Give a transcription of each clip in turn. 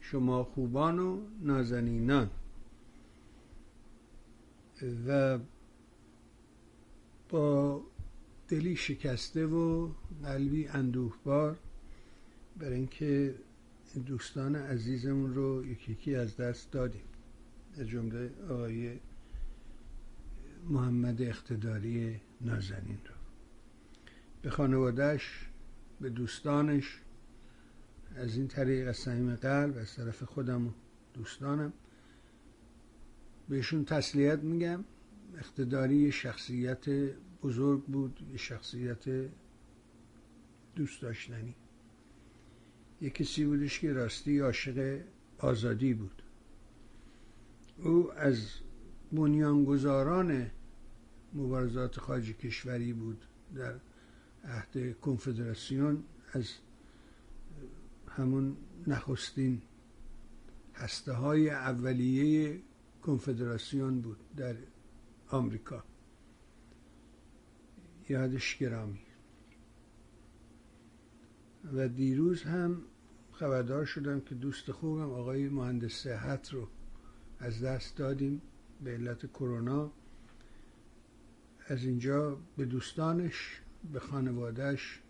شما خوبان و نازنینان. و با دلی شکسته و قلبی اندوهبار برای اینکه دوستان عزیزمون رو یکی یکی از دست دادیم. از جمله آقای محمد اقتداری نازنین رو. به خانوادهش به دوستانش از این طریق از صمیم قلب از طرف خودم و دوستانم بهشون تسلیت میگم. اقتداری شخصیت بزرگ بود یه شخصیت دوست داشتنی. یه کسی بودش که راستی عاشق آزادی بود. او از بنیانگذاران مبارزات خارج کشوری بود در عهد کنفدراسیون از همون نخستین هسته های اولیه کنفدراسیون بود در آمریکا. یادش گرامی. و دیروز هم خبردار شدم که دوست خوبم آقای مهندس صحت رو از دست دادیم به علت کرونا. از اینجا به دوستانش به خانوادهش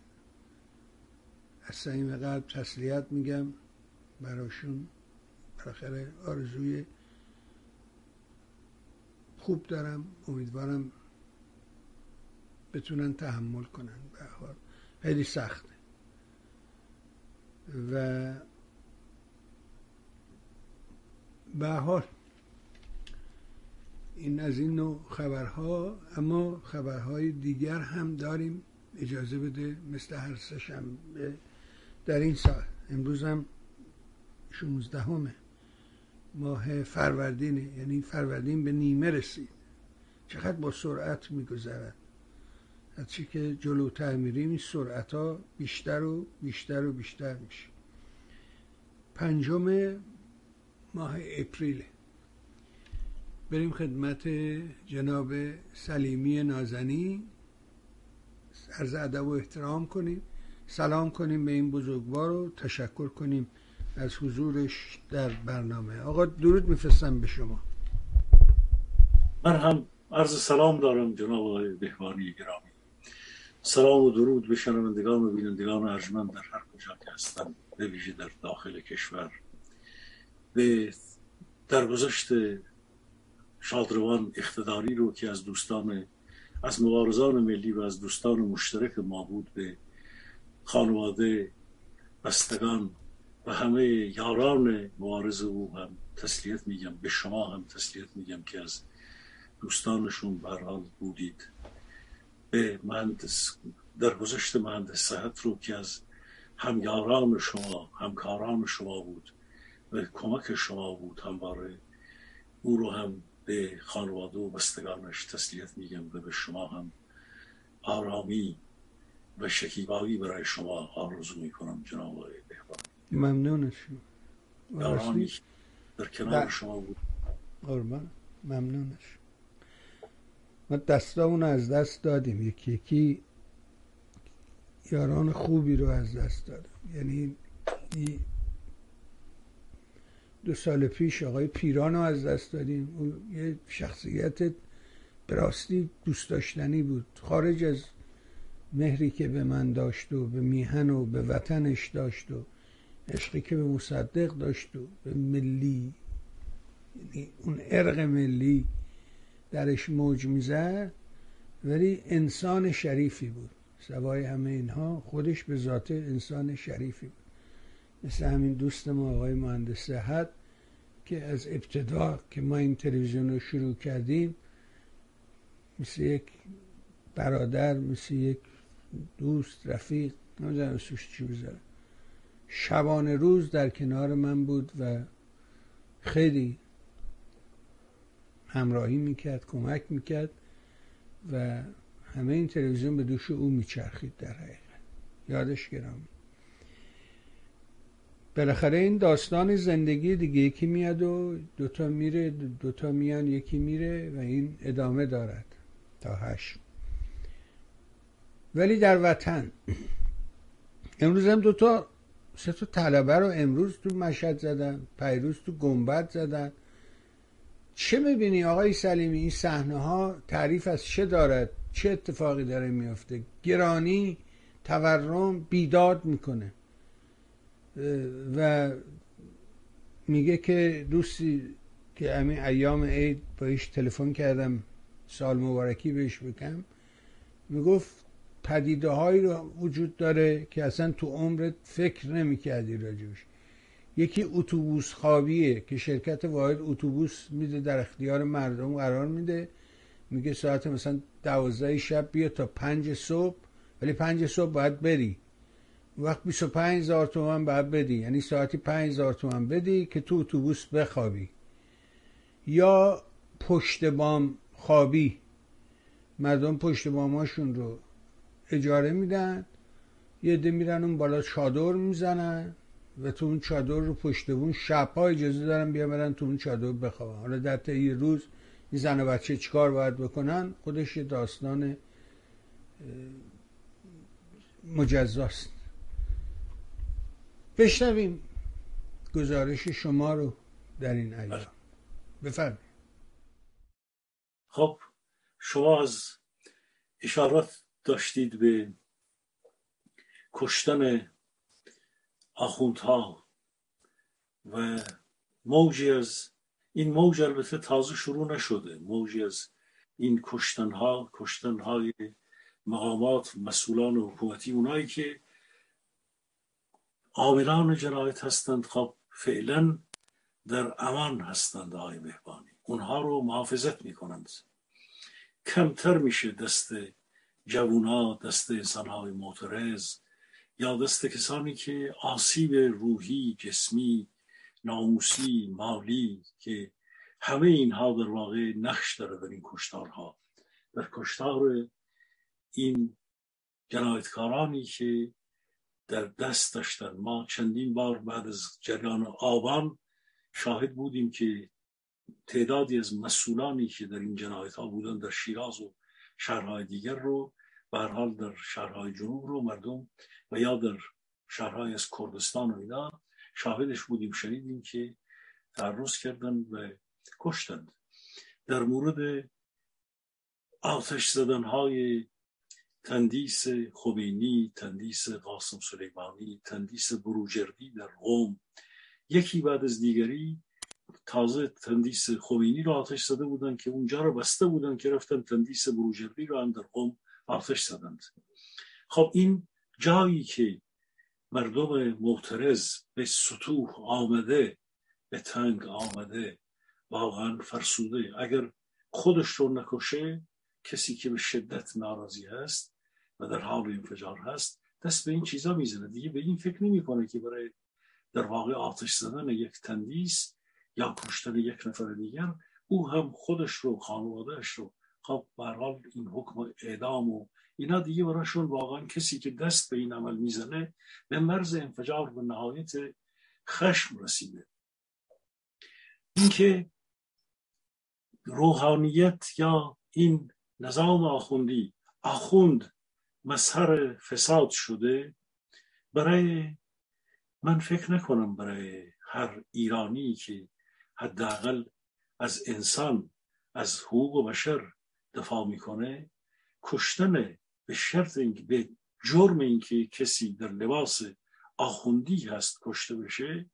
از صمیم قلب تسلیت میگم براشون بالاخره آرزوی خوب دارم امیدوارم بتونن تحمل کنن به حال. خیلی سخته. و به حال این از این نوع خبرها اما خبرهای دیگر هم داریم. اجازه بده مثل هر به در این سال. امروز هم 16 همه ماه فروردینه یعنی فروردین به نیمه رسید. چقدر با سرعت میگذرد. از چی که جلوتر میریم این سرعت ها بیشتر و بیشتر و بیشتر میشه. پنجم ماه اپریل. بریم خدمت جناب سلیمی نازنی عرض ادب و احترام کنیم. سلام کنیم به این بزرگوار و تشکر کنیم از حضورش در برنامه. آقا درود میفرستم به شما. من هم عرض سلام دارم جناب آقای بهوانی گرامی. سلام و درود به شنوندگان و بینندگان ارجمند در هر کجا که هستند به ویژه در داخل کشور. به درگذشت شادروان اقتداری رو که از دوستان از مبارزان ملی و از دوستان مشترک ما بود به خانواده بستگان و همه یاران مبارز او هم تسلیت میگم به شما هم تسلیت میگم که از دوستانشون برحال بودید. به مهندس در گذشت مهندس صحت رو که از همیاران شما همکاران شما بود و کمک شما بود همواره او رو هم به خانواده و بستگانش تسلیت میگم و به شما هم آرامی و شکیبایی برای شما آرزو می‌کنم جناب آقای ممنون آرامی در کنار شما بود. قربان ممنونش ما دستامون از دست دادیم. یکی یکی یاران خوبی رو از دست دادم یعنی دو سال پیش آقای پیران رو از دست دادیم. او یه شخصیت براستی دوست داشتنی بود. خارج از مهری که به من داشت و به میهن و به وطنش داشت و عشقی که به مصدق داشت و به ملی یعنی اون ارق ملی درش موج می‌زد ولی انسان شریفی بود. سوای همه اینها خودش به ذات انسان شریفی بود. مثل همین دوست ما آقای مهندس صحت که از ابتدا که ما این تلویزیون رو شروع کردیم مثل یک برادر مثل یک دوست رفیق نمی‌دونم اسمش چی بذارم شبانه روز در کنار من بود و خیلی همراهی می‌کرد کمک می‌کرد و همه این تلویزیون به دوش او میچرخید در حقیقت. یادش گرام. بالاخره این داستان زندگی دیگه یکی میاد و دوتا میره دوتا میان یکی میره و این ادامه دارد تا هشت. ولی در وطن. امروز هم دوتا سه تا طلبه رو امروز تو مشهد زدن پیروز تو گنبد زدن. چه می‌بینی آقای سلیمی؟ این صحنه ها تعریف از چه دارد؟ چه اتفاقی داره میفته گرانی تورم بیداد می‌کنه. و میگه که دوستی که همین ایام عید با ایش تلفن کردم سال مبارکی بهش بکم می‌گفت پدیده هایی رو وجود داره که اصلا تو عمرت فکر نمی‌کردی راجوش یکی اتوبوس خوابیه که شرکت واحد اتوبوس میده در اختیار مردم قرار میده. میگه ساعت مثلا دوازده شب بیا تا پنج صبح ولی پنج صبح باید بری. وقت 25 هزار تومن باید بدی. یعنی ساعتی 5 هزار تومن بدی که تو اتوبوس بخوابی. یا پشت بام خوابی. مردم پشت باماشون رو اجاره میدن یه ده میرن اون بالا چادر می‌زنن و تو اون چادر رو پشت بون شبها اجازه دارن بیا برن تو اون چادر بخوابن. حالا در طی روز این زن و بچه چیکار باید بکنن؟ خودش یه داستان مجزاست. بشنویم گزارش شما رو در این ایام. بفرمایید. خب شما از اشارات داشتید به کشتن آخوندها و موجی از این موج البته تازه شروع نشده موجی از این کشتنها کشتنهای مقامات مسئولان حکومتی اونایی که عاملان جنایت هستند خب فعلا در امان هستند آقای مهبانی اونها رو محافظت می‌کنند. کمتر میشه دست جوونا دست انسانهای معترض یا دست کسانی که آسیب روحی جسمی ناموسی مالی که همه اینها در واقع نقش داره در این کشتارها. در کشتار این جنایتکارانی که در دست داشتن ما چندین بار بعد از جریان آبان شاهد بودیم که تعدادی از مسئولانی که در این جنایت ها بودن در شیراز و شهرهای دیگر رو به حال در شهرهای جنوب رو مردم و یا در شهرهای از کردستان و اینا شاهدش بودیم شنیدیم که تعرض کردن و کشتند. در مورد آتش زدن های تندیس خمینی تندیس قاسم سلیمانی تندیس بروجردی در قوم یکی بعد از دیگری تازه تندیس خمینی رو آتش زده بودن که اونجا رو بسته بودن که رفتن تندیس بروجردی رو هم در قوم آتش زدند. خب این جایی که مردم معترض به سطوح آمده به تنگ آمده واقعا فرسوده. اگر خودش رو نکشه کسی که به شدت ناراضی هست و در حال انفجار هست دست به این چیزا می‌زنه. دیگه به این فکر نمی‌کنه که برای در واقع آتش زدن یک تندیس یا کشتن یک نفر دیگر او هم خودش رو خانوادهش رو خب حال این حکم اعدام و اینا دیگه براشون واقعا کسی که دست به این عمل می‌زنه به مرز انفجار و نهایت خشم رسیده. اینکه روحانیت یا این نظام آخوندی آخوند مظهر فساد شده برای من فکر نکنم برای هر ایرانی که حداقل از انسان از حقوق بشر دفاع می‌کنه کشتن به شرط اینکه به جرم اینکه کسی در لباس آخوندی هست کشته بشه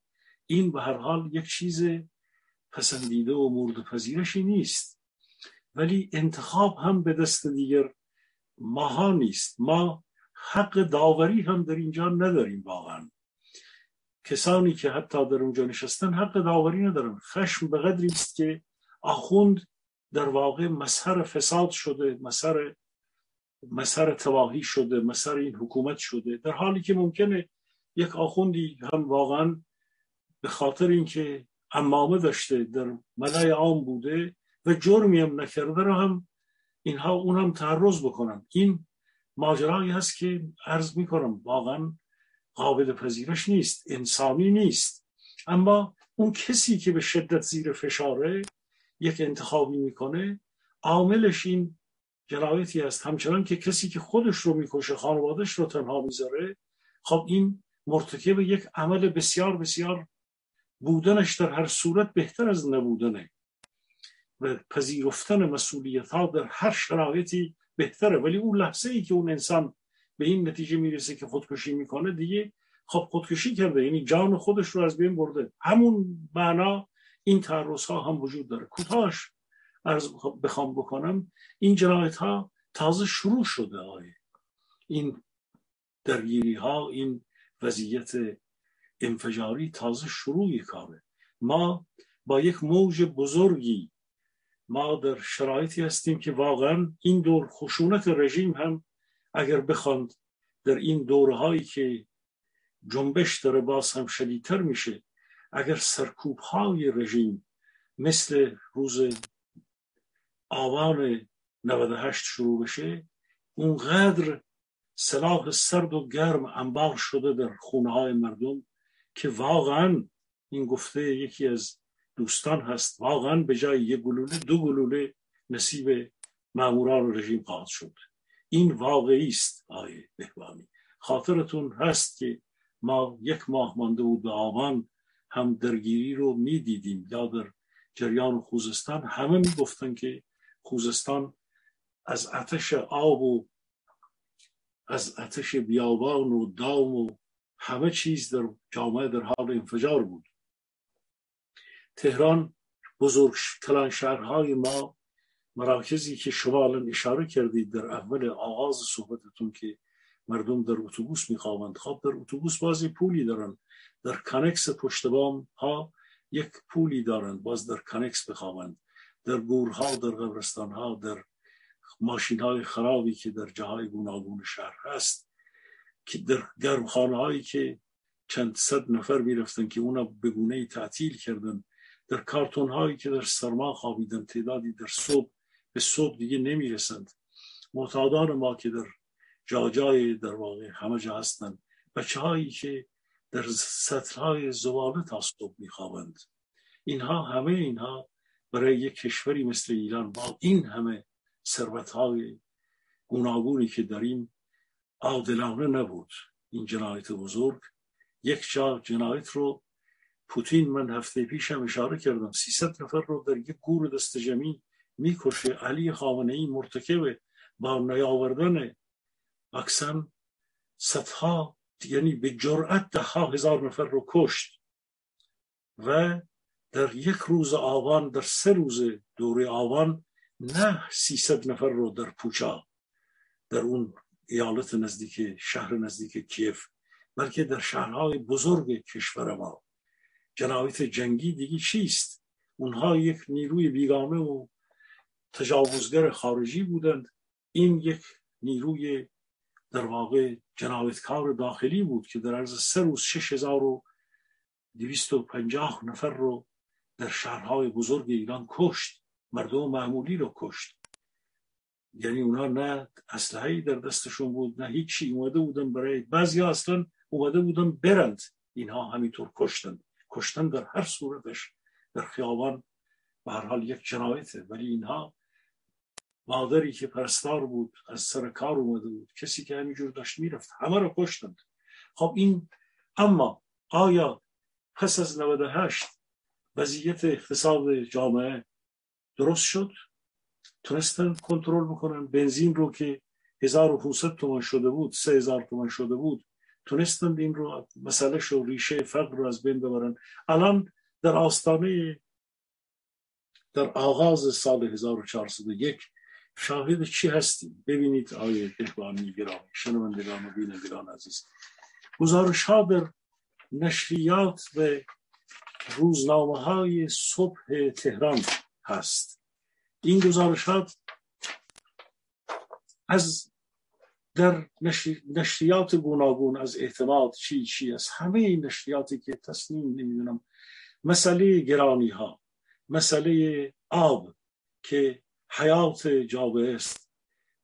این به هر حال یک چیز پسندیده و مورد پذیرشی نیست. ولی انتخاب هم به دست دیگر ماها نیست. ما حق داوری هم در اینجا نداریم واقعا. کسانی که حتی در اونجا نشستن حق داوری ندارن. خشم به قدری است که آخوند در واقع مسهر فساد شده مسهر مسهر تواهی شده مسهر این حکومت شده. در حالی که ممکنه یک آخوندی هم واقعا به خاطر اینکه امامه داشته در ملای عام بوده و جرمی هم نکرده رو هم اینها اون هم تعرض بکنن این ماجرایی هست که عرض می‌کنم واقعا قابل پذیرش نیست انسانی نیست. اما اون کسی که به شدت زیر فشاره یک انتخابی می‌کنه عاملش این جنایتی است. همچنان که کسی که خودش رو می‌کشه خانوادش رو تنها می‌ذاره خب این مرتکب یک عمل بسیار بسیار بودنش در هر صورت بهتر از نبودنه و پذیرفتن مسئولیت ها در هر شرایطی بهتره. ولی اون لحظه ای که اون انسان به این نتیجه می‌رسه که خودکشی می‌کنه دیگه خب خودکشی کرده. یعنی جان خودش رو از بین برده. همون معنا این تعرض ها هم وجود داره. کوتاش ارز بخوام بکنم. این جنایت ها تازه شروع شده آیه. این درگیری ها این وضعیت انفجاری تازه شروعی کاره. ما با یک موج بزرگی ما در شرایطی هستیم که واقعا این دور خشونت رژیم هم اگر بخواند در این دورهایی که جنبش داره باز هم شدیدتر میشه اگر سرکوب های رژیم مثل روز آوان 98 شروع بشه اونقدر سلاح سرد و گرم انبار شده در خونه های مردم که واقعا این گفته یکی از دوستان هست واقعا به جای یک گلوله دو گلوله نصیب ماموران رژیم خواهد شد. این واقعی است آیه بهبانی. خاطرتون هست که ما یک ماه مانده بود به آبان هم درگیری رو می‌دیدیم. یا در جریان خوزستان همه می‌گفتن که خوزستان از آتش آب و از آتش بیابان و دام و همه چیز در جامعه در حال انفجار بود. تهران بزرگ کلان شهرهای ما مراکزی که شما الان اشاره کردید در اول آغاز صحبتتون که مردم در اتوبوس میخوابند. خب در اتوبوس باز یه پولی دارن. در کانکس پشت ها یک پولی دارند باز در کانکس بخوابند. در گورها در قبرستان ها در ماشین های خرابی که در جاهای گوناگون شهر هست که در گرمخانه هایی که چند صد نفر می‌رفتن که اونا به گونه تعطیل کردن در کارتون هایی که در سرما خوابیدن تعدادی در صبح به صبح دیگه نمی‌رسند. معتادان ما که در جا جای در واقع همه جا هستند بچه هایی که در سطح های زباله تا صبح میخوابند. اینها همه اینها برای یک کشوری مثل ایران با این همه ثروت های گوناگونی که داریم عادلانه نبود. این جنایت بزرگ یک جا جنایت رو پوتین من هفته پیشم اشاره کردم. 300 نفر رو در یک گور دست جمعی می‌کشه. علی خامنه ای مرتکب با نیاوردن اکسن صدها یعنی به جرأت ده ها هزار نفر رو کشت و در یک روز آوان در سه روز دوره آوان نه 300 نفر رو در پوچا در اون ایالت نزدیک شهر نزدیک کیف بلکه در شهرهای بزرگ کشور ما. جنایت جنگی دیگه چیست؟ اونها یک نیروی بیگانه و تجاوزگر خارجی بودند. این یک نیروی در واقع جنایتکار داخلی بود که در عرض سه روز شش هزار و دویست و پنجاه نفر رو در شهرهای بزرگ ایران کشت. مردم معمولی رو کشت. یعنی اونا نه اسلحه در دستشون بود نه هیچی. اومده بودن برای بعضی اصلا اومده بودن برند. اینها همینطور کشتن. کشتن در هر صورتش. در خیابان به هر حال یک جنایته. ولی اینها مادری که پرستار بود از سر کار اومده بود کسی که همینجور داشت می‌رفت. همه رو کشتند خب این اما آیا پس از 98 وضعیت اقتصاد جامعه درست شد؟ تونستن کنترل بکنن؟ بنزین رو که 1500 تومان شده بود 3000 تومان شده بود تونستند این رو مسئله شو ریشه فقر رو از بین ببرن؟ الان در آستانه در آغاز سال 1401 شاهد چی هستیم؟ ببینید آیه بهبانی گرامی شنوندگان و بینندگان عزیز. گزارش ها در نشریات و روزنامه های صبح تهران هست. این گزارشات از در نشریات گوناگون از اعتماد چی چی است؟ همه این نشریاتی که تصمیم نمی‌دونم مسئله گرانی ها مسئله آب که حیات جاوه است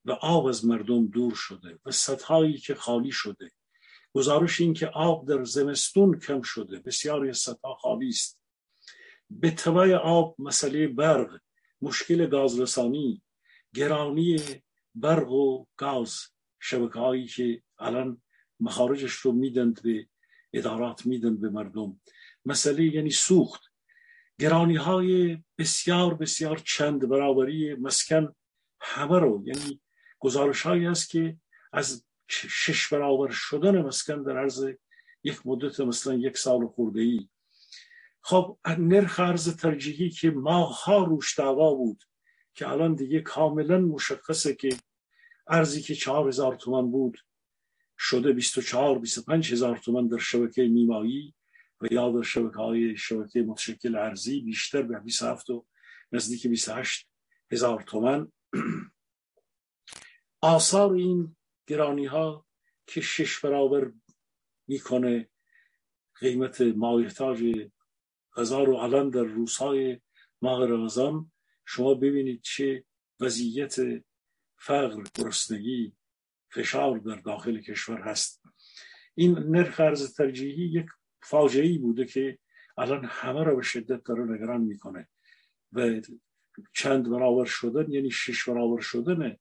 و آب از مردم دور شده و سطحایی که خالی شده. گزارش این که آب در زمستون کم شده بسیاری از سطح خالی است. به طبع آب مسئله برق مشکل گازرسانی گرانی برق و گاز شبکه هایی که الان مخارجش رو میدند به ادارات میدن به مردم. مسئله یعنی سوخت. گرانی های بسیار بسیار چند برابری مسکن همه رو. یعنی گزارش هایی است که از شش برابر شدن مسکن در عرض یک مدت مثلا یک سال خورده ای خب نرخ ارز ترجیحی که ماها روش دعوا بود که الان دیگه کاملا مشخصه که ارزی که چهار هزار تومن بود شده 24 25 هزار تومن در شبکه نیمایی. و یا در شبکه های شبکه متشکل ارزی بیشتر به 27 و نزدیک 28 هزار تومن. آثار این گرانی ها که شش برابر می‌کنه قیمت مایحتاج غذا رو الان در روزهای ماه رمضان شما ببینید چه وضعیت فقر گرسنگی فشار در داخل کشور هست. این نرخ ارز ترجیحی یک فاجعه بوده که الان همه را به شدت داره نگران می‌کنه. و چند برابر شدن یعنی شش برابر شدن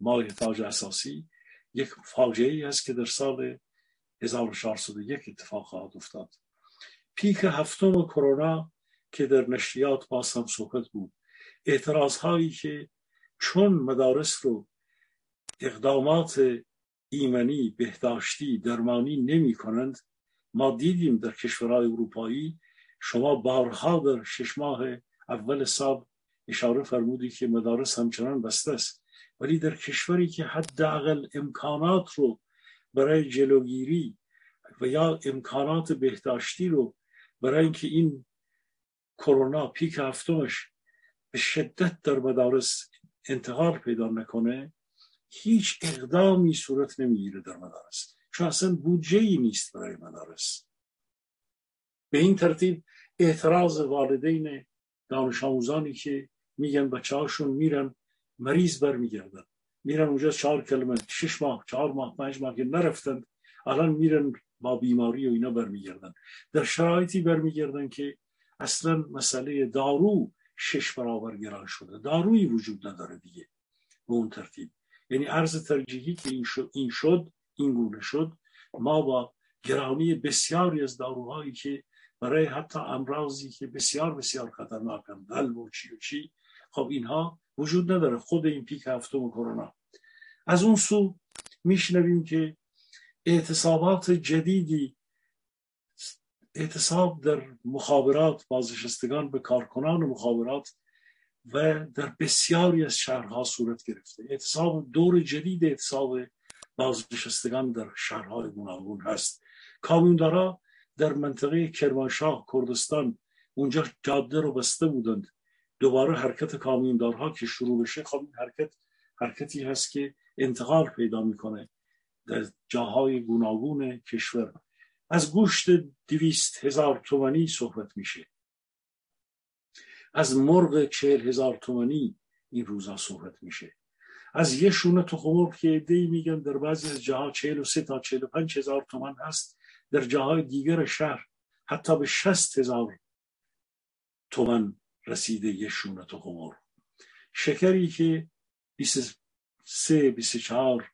ماه تاج اساسی یک فاجعه ای است که در سال 1401 اتفاق خواهد افتاد. پیک هفتم کرونا که در نشریات باز هم صحبت بود. اعتراض هایی که چون مدارس رو اقدامات ایمنی بهداشتی درمانی نمی کنند ما دیدیم در کشورهای اروپایی شما بارها در شش ماه اول سال اشاره فرمودی که مدارس همچنان بسته است. ولی در کشوری که حداقل امکانات رو برای جلوگیری و یا امکانات بهداشتی رو برای اینکه این کرونا پیک هفتمش به شدت در مدارس انتقال پیدا نکنه هیچ اقدامی صورت نمی‌گیره در مدارس. چون اصلا بودجه ای نیست برای مدارس. به این ترتیب اعتراض والدین دانش آموزانی که میگن بچه هاشون میرن مریض برمیگردن. میرن اونجا چهار کلمه شش ماه چهار ماه پنج ماه که نرفتند الان میرن با بیماری و اینا برمیگردن. در شرایطی برمیگردن که اصلا مسئله دارو شش برابر گران شده. دارویی وجود نداره دیگه. به اون ترتیب. یعنی ارز ترجیحی که این شد این, شد این گونه شد. ما با گرانی بسیاری از داروهایی که برای حتی امراضی که بسیار بسیار خطرناکن قلب و چی و چی خب اینها وجود نداره. خود این پیک هفتم کرونا. از اون سو میشنویم که اعتصابات جدیدی اعتصاب در مخابرات بازنشستگان به کارکنان مخابرات و در بسیاری از شهرها صورت گرفته. اعتصاب دور جدید اعتصاب بازنشستگان در شهرهای گوناگون هست. کامیوندارا در منطقه کرمانشاه کردستان اونجا جاده رو بسته بودند. دوباره حرکت کامیوندارها که شروع بشه خب این حرکت حرکتی هست که انتقال پیدا می‌کنه در جاهای گوناگون کشور. از گوشت دویست هزار تومنی صحبت میشه. از مرغ چهل هزار تومنی این روزا صحبت میشه. از یه شونه تخم که دی میگن در بعضی از جاها چهل و سه تا چهل و پنج هزار تومن هست در جاهای دیگر شهر حتی به شست هزار تومن رسیده یه شونه تخم شکری که 23 24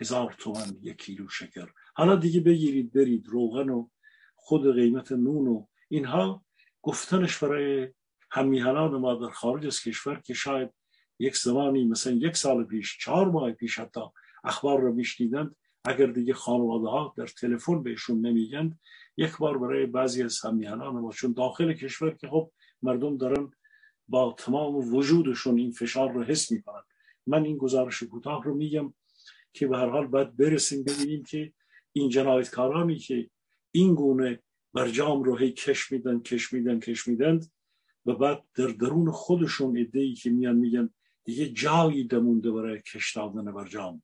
هزار تومن یک کیلو شکر. حالا دیگه بگیرید برید روغن و خود قیمت نون و اینها. گفتنش برای همیهنان ما در خارج از کشور که شاید یک زمانی مثلا یک سال پیش چهار ماه پیش حتی اخبار رو میشنیدند. اگر دیگه خانواده ها در تلفن بهشون نمیگند یک بار برای بعضی از همیهنان ما چون داخل کشور که خب مردم دارن با تمام وجودشون این فشار رو حس می‌کنن. من این گزارش کوتاه رو میگم که به هر حال باید برسیم ببینیم که این جنایتکارانی که این گونه برجام رو هی کش میدن کش میدن کش میدن و بعد در درون خودشون ای که میان میگن دیگه جایی دمونده برای کش دادن برجام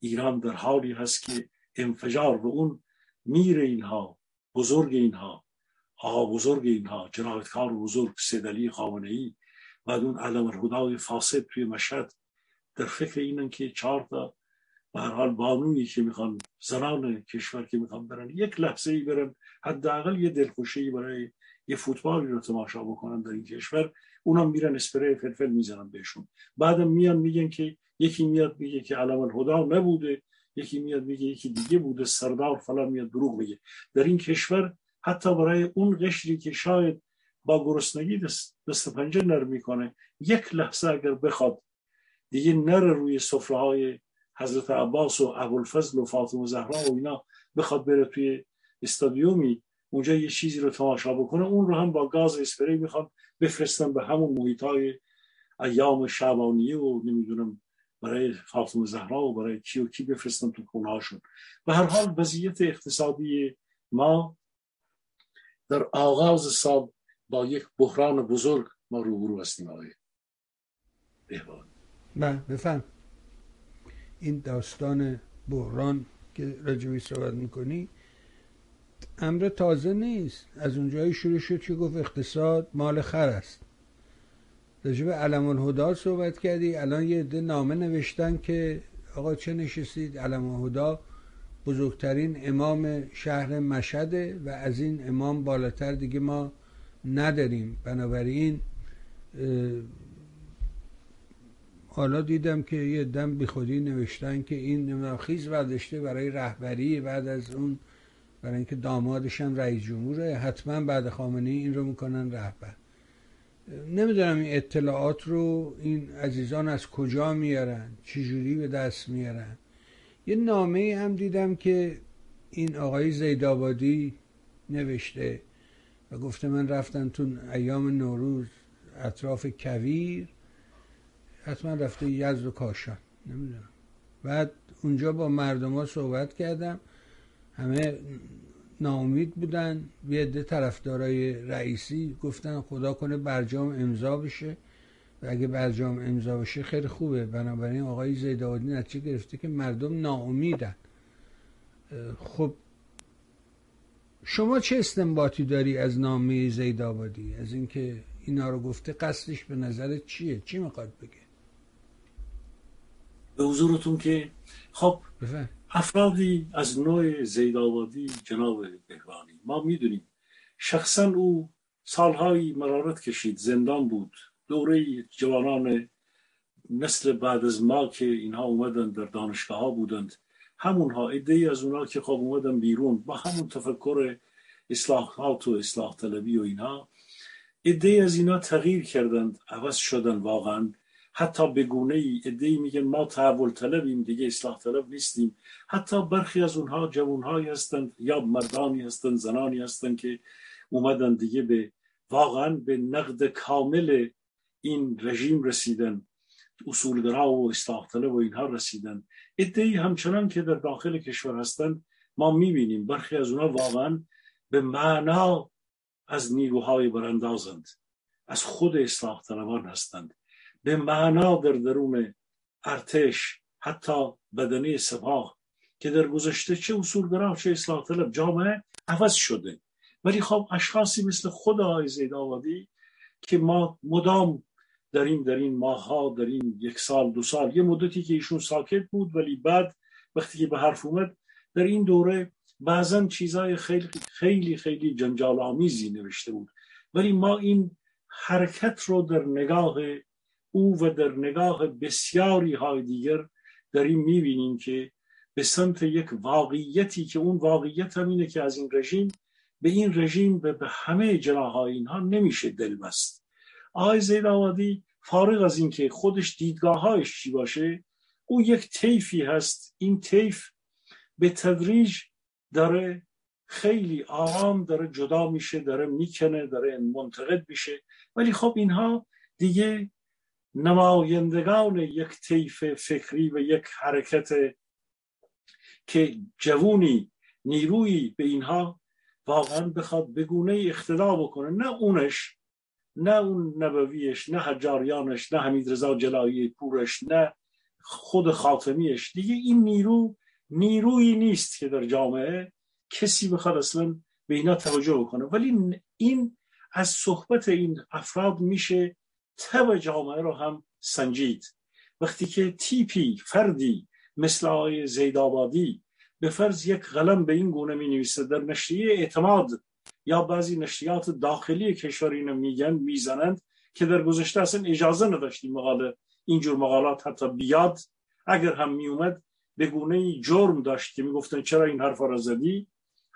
ایران در حالی هست که انفجار و اون میر اینها بزرگ اینها آقا بزرگ اینها جنایتکار بزرگ سیدلی خامنه ای بعد اون علم الهدای فاسد توی مشهد در فکر اینن که چهار تا به هر حال بانویی که می‌خوان زنان کشور که می‌خوان برن یک لحظه ای برن حداقل یه دلخوشی برای یه فوتبالی رو تماشا بکنن در این کشور. اونا میرن اسپری فلفل می‌زنن بهشون. بعدم میان میگن که یکی میاد میگه که علم الهدا نبوده یکی میاد میگه یکی دیگه بوده سردار فلان میاد دروغ میگه. در این کشور حتی برای اون قشری که شاید با گرسنگی دست, دست پنجه نرم می‌کنه یک لحظه اگر بخواد دیگه نر روی سفره های حضرت عباس و ابوالفضل و فاطمه زهرا و اینا بخواد بره توی استادیومی اونجا یه چیزی رو تماشا بکنه. اون رو هم با گاز اسپری می‌خوان بفرستن به همون محیط های ایام شبانیه و نمی‌دونم برای فاطمه زهرا و برای کی و کی بفرستن تو خونه هاشون و هر حال وضعیت اقتصادی ما در آغاز سال با یک بحران بزرگ ما روبرو هستیم آقای بله بفهم این داستان بحران که رجوی صحبت می‌کنی امر تازه نیست. از اونجایی شروع شد که گفت اقتصاد مال خر است. راجب علم الهدا صحبت کردی. الان یه عده نامه نوشتن که آقا چه نشستید؟ علم الهدا بزرگترین امام شهر مشهده و از این امام بالاتر دیگه ما نداریم. بنابراین حالا دیدم که یه دم بی خودی نوشتن که این خیز برداشته برای رهبری بعد از اون برای اینکه دامادش هم رئیس جمهوره. حتما بعد خامنه این رو می‌کنن رهبر. نمی‌دونم این اطلاعات رو این عزیزان از کجا میارن؟ چجوری به دست میارن؟ یه نامه هم دیدم که این آقای زیدابادی نوشته و گفته من رفتم تو ایام نوروز اطراف کویر. حتما رفته یزد و کاشان. نمی‌دونم. بعد اونجا با مردم ها صحبت کردم. همه ناامید بودن. یه عده طرفدارای رئیسی گفتن خدا کنه برجام امضا بشه. و اگه برجام امضا بشه خیلی خوبه. بنابراین آقای زیدادی نتیجه گرفته که مردم ناامیدن. خب شما چه استنباطی داری از نامه زیدابادی از اینکه اینا رو گفته قصدش به نظر چیه؟ چی می‌خواد بگه؟ به حضورتون که خب افرادی از نوع زیدآبادی جناب بهبانی ما می‌دونیم شخصا او سالهایی مرارت کشید زندان بود. دوره جوانان مثل بعد از ما که اینها اومدن در دانشگاه ها بودند. همونها ایده از اونها که خب اومدن بیرون با همون تفکر اصلاحات و اصلاح طلبی و اینها ایده از اینا تغییر کردند. عوض شدن واقعا. حتی به گونه ای میگن ما تحول طلبیم دیگه اصلاح طلب نیستیم. حتی برخی از اونها جوانهایی هستند یا مردانی هستند زنانی هستند که اومدن دیگه به واقعا به نقد کامل این رژیم رسیدن. اصولگرا و اصلاح طلب و اینها رسیدن. ادهی همچنان که در داخل کشور هستند ما می‌بینیم برخی از اونها واقعا به معنا از نیروهای براندازند از خود اصلاح طلبان هستند. به معنا در درون ارتش حتی بدنی سپاه که در گذشته چه اصولگرا چه اصلاح طلب جامعه عوض شده. ولی خب اشخاصی مثل خود آقای زید آبادی که ما مدام در این در این ماها در این یک سال دو سال یه مدتی که ایشون ساکت بود ولی بعد وقتی که به حرف اومد در این دوره بعضا چیزای خیلی خیلی خیلی جنجال آمیزی نوشته بود. ولی ما این حرکت رو در نگاه او و در نگاه بسیاری های دیگر داریم می‌بینیم که به سمت یک واقعیتی که اون واقعیت هم اینه که از این رژیم به این رژیم به همه جناهای اینها نمیشه دل بست آقای زید آوادی فارغ از اینکه خودش دیدگاههایش چی باشه او یک طیفی هست. این طیف به تدریج داره خیلی آرام داره جدا میشه داره می‌کنه داره منتقد میشه. ولی خب اینها دیگه نمایندگان یک طیف فکری و یک حرکت که جوونی نیرویی به اینها واقعا بخواد بگونه اقتدا بکنه. نه اونش نه اون نبویش نه حجاریانش نه حمید رضا جلایی پورش نه خود خاتمیش. دیگه این نیرو نیرویی نیست که در جامعه کسی بخواد اصلا به اینا توجه بکنه. ولی این از صحبت این افراد میشه تب جامعه رو هم سنجید. وقتی که تیپی فردی مثل آقای زیدآبادی به فرض یک قلم به این گونه می نویسه در نشریه اعتماد یا بعضی نشریات داخلی کشور اینو میگن می‌زنند که در گذشته اصلا اجازه نداشتیم مقاله اینجور مقالات حتی بیاد. اگر هم میومد به گونه جرم داشت که می‌گفتن چرا این حرف را زدی؟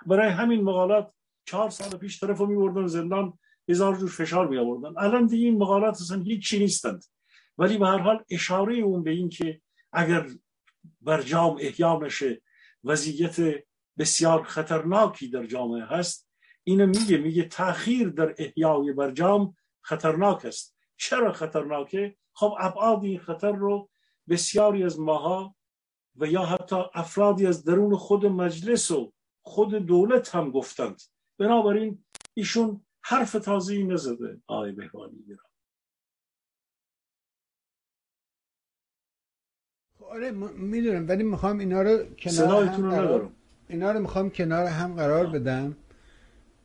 برای همین مقالات چهار سال پیش طرف رو میبردن زندان هزار جور فشار می آوردن الان دیگه این مقالات اصلا هیچ نیستند. ولی به هر حال اشاره اون به این که اگر برجام احیا نشه وضعیت بسیار خطرناکی در جامعه هست. اینو میگه میگه تاخیر در احیای برجام خطرناک است. چرا خطرناکه؟ خب ابعاد این خطر رو بسیاری از ماها و یا حتی افرادی از درون خود مجلس و خود دولت هم گفتند. بنابراین ایشون حرف تازه‌ای نزده آقای بهوانی ایران. خب، آره می‌دونم ولی می‌خوام اینا رو کنار هم قرار... اینا رو می‌خوام کنار هم قرار بدم.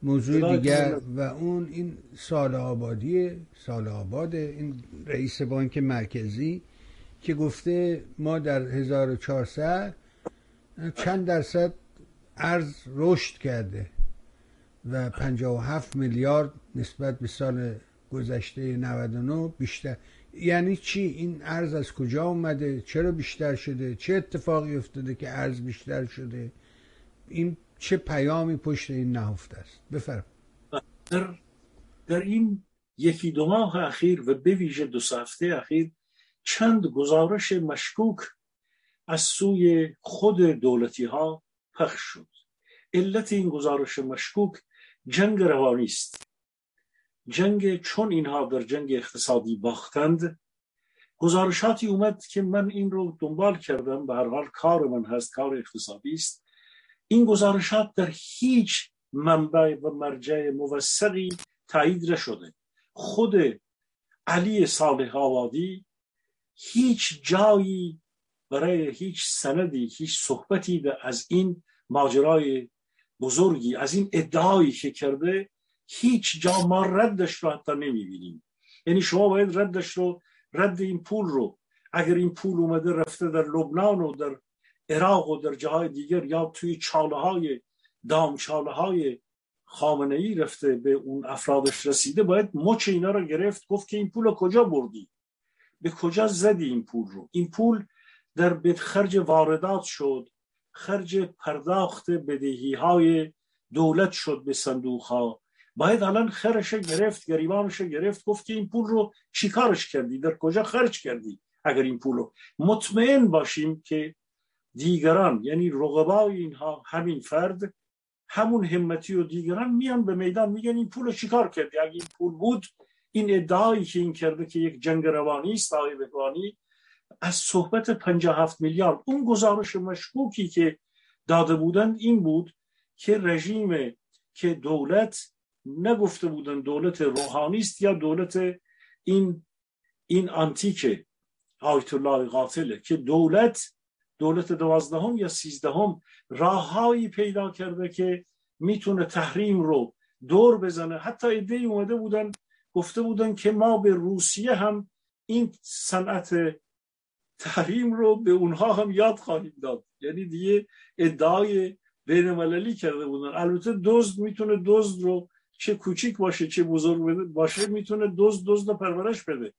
موضوع دیگر و اون این سال آبادی سال آباد این رئیس بانک مرکزی که گفته ما در 1400 چند درصد ارز رشد کرده. و 57 میلیارد نسبت به سال گذشته 99 بیشتر. یعنی چی؟ این ارز از کجا اومده؟ چرا بیشتر شده؟ چه اتفاقی افتاده که ارز بیشتر شده؟ این چه پیامی پشت این نهفته است؟ بفرم در, در این یکی دو ماه اخیر و به ویژه دو هفته اخیر چند گزارش مشکوک از سوی خود دولتی ها پخش شد. علت این گزارش مشکوک جنگ روانی است. جنگ چون اینها در جنگ اقتصادی باختند گزارشاتی اومد که من این رو دنبال کردم. به هر حال کار من هست کار اقتصادی است. این گزارشات در هیچ منبع و مرجع موثقی تایید نشده. خود علی صالح آبادی هیچ جایی برای هیچ سندی هیچ صحبتی از این ماجرای بزرگی از این ادعایی که کرده هیچ جا ما ردش رو حتی نمی‌بینیم. یعنی شما باید ردش رو رد این پول رو اگر این پول اومده رفته در لبنان و در عراق و در جاهای دیگر یا توی چاله های دام چاله های خامنه ای رفته به اون افرادش رسیده باید مچ اینا رو گرفت گفت که این پول رو کجا بردی؟ به کجا زدی این پول رو؟ این پول در خرج واردات شد. خرج پرداخت بدهی های دولت شد به صندوق ها باید الان خرش گرفت گریبانش گرفت گفت که این پول رو چیکارش کردی؟ در کجا خرج کردی اگر این پول رو؟ مطمئن باشیم که دیگران یعنی رقبای اینها همین فرد همون همتی و دیگران میان به میدان میگن این پول رو چیکار کردی؟ اگه این پول بود این ادعایی که این کرده که یک جنگ روانی است بهوانی از صحبت 57 میلیارد اون گزارش مشکوکی که داده بودند این بود که رژیم که دولت نگفته بودن دولت روحانی است یا دولت این این آنتیک آیت الله قاتله که دولت دولت دوازدهم یا سیزدهم راههایی پیدا کرده که می‌تونه تحریم رو دور بزنه. حتی ایده اومده بودن گفته بودن که ما به روسیه هم این صنعت تحریم رو به اونها هم یاد خواهیم داد. یعنی دیگه ادعای بین مللی کرده بودن. البته دزد می‌تونه دزد رو چه کوچیک باشه چه بزرگ باشه می‌تونه دزد دزد پرورش بده.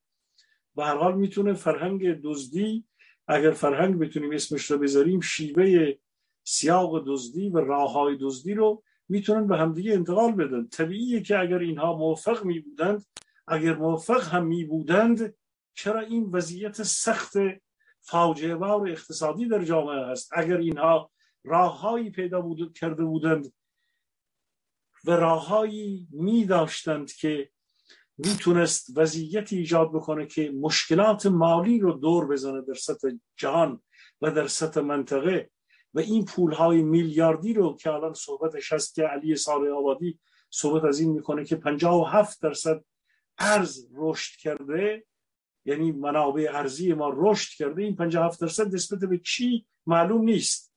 به هر حال می‌تونه فرهنگ دزدی اگر فرهنگ بتونیم اسمش رو بذاریم شیوه سیاق دزدی و راه های دزدی رو می‌تونن به همدیگه انتقال بدن. طبیعیه که اگر اینها موفق می بودند اگر موفق هم می بودند چرا این وضعیت سخت فاجعه و اقتصادی در جامعه هست اگر اینها راههایی پیدا بود کرده بودند و راههایی می داشتند که می‌تونست وضعیتی ایجاد بکنه که مشکلات مالی رو دور بزنه در سطح جهان و در سطح منطقه و این پولهای میلیاردی رو که الان صحبتش هست که علی سال آبادی صحبت از این می‌کنه که 57 درصد ارز رشد کرده یعنی منابع ارزی ما رشد کرده این 57 درصد نسبت به چی معلوم نیست.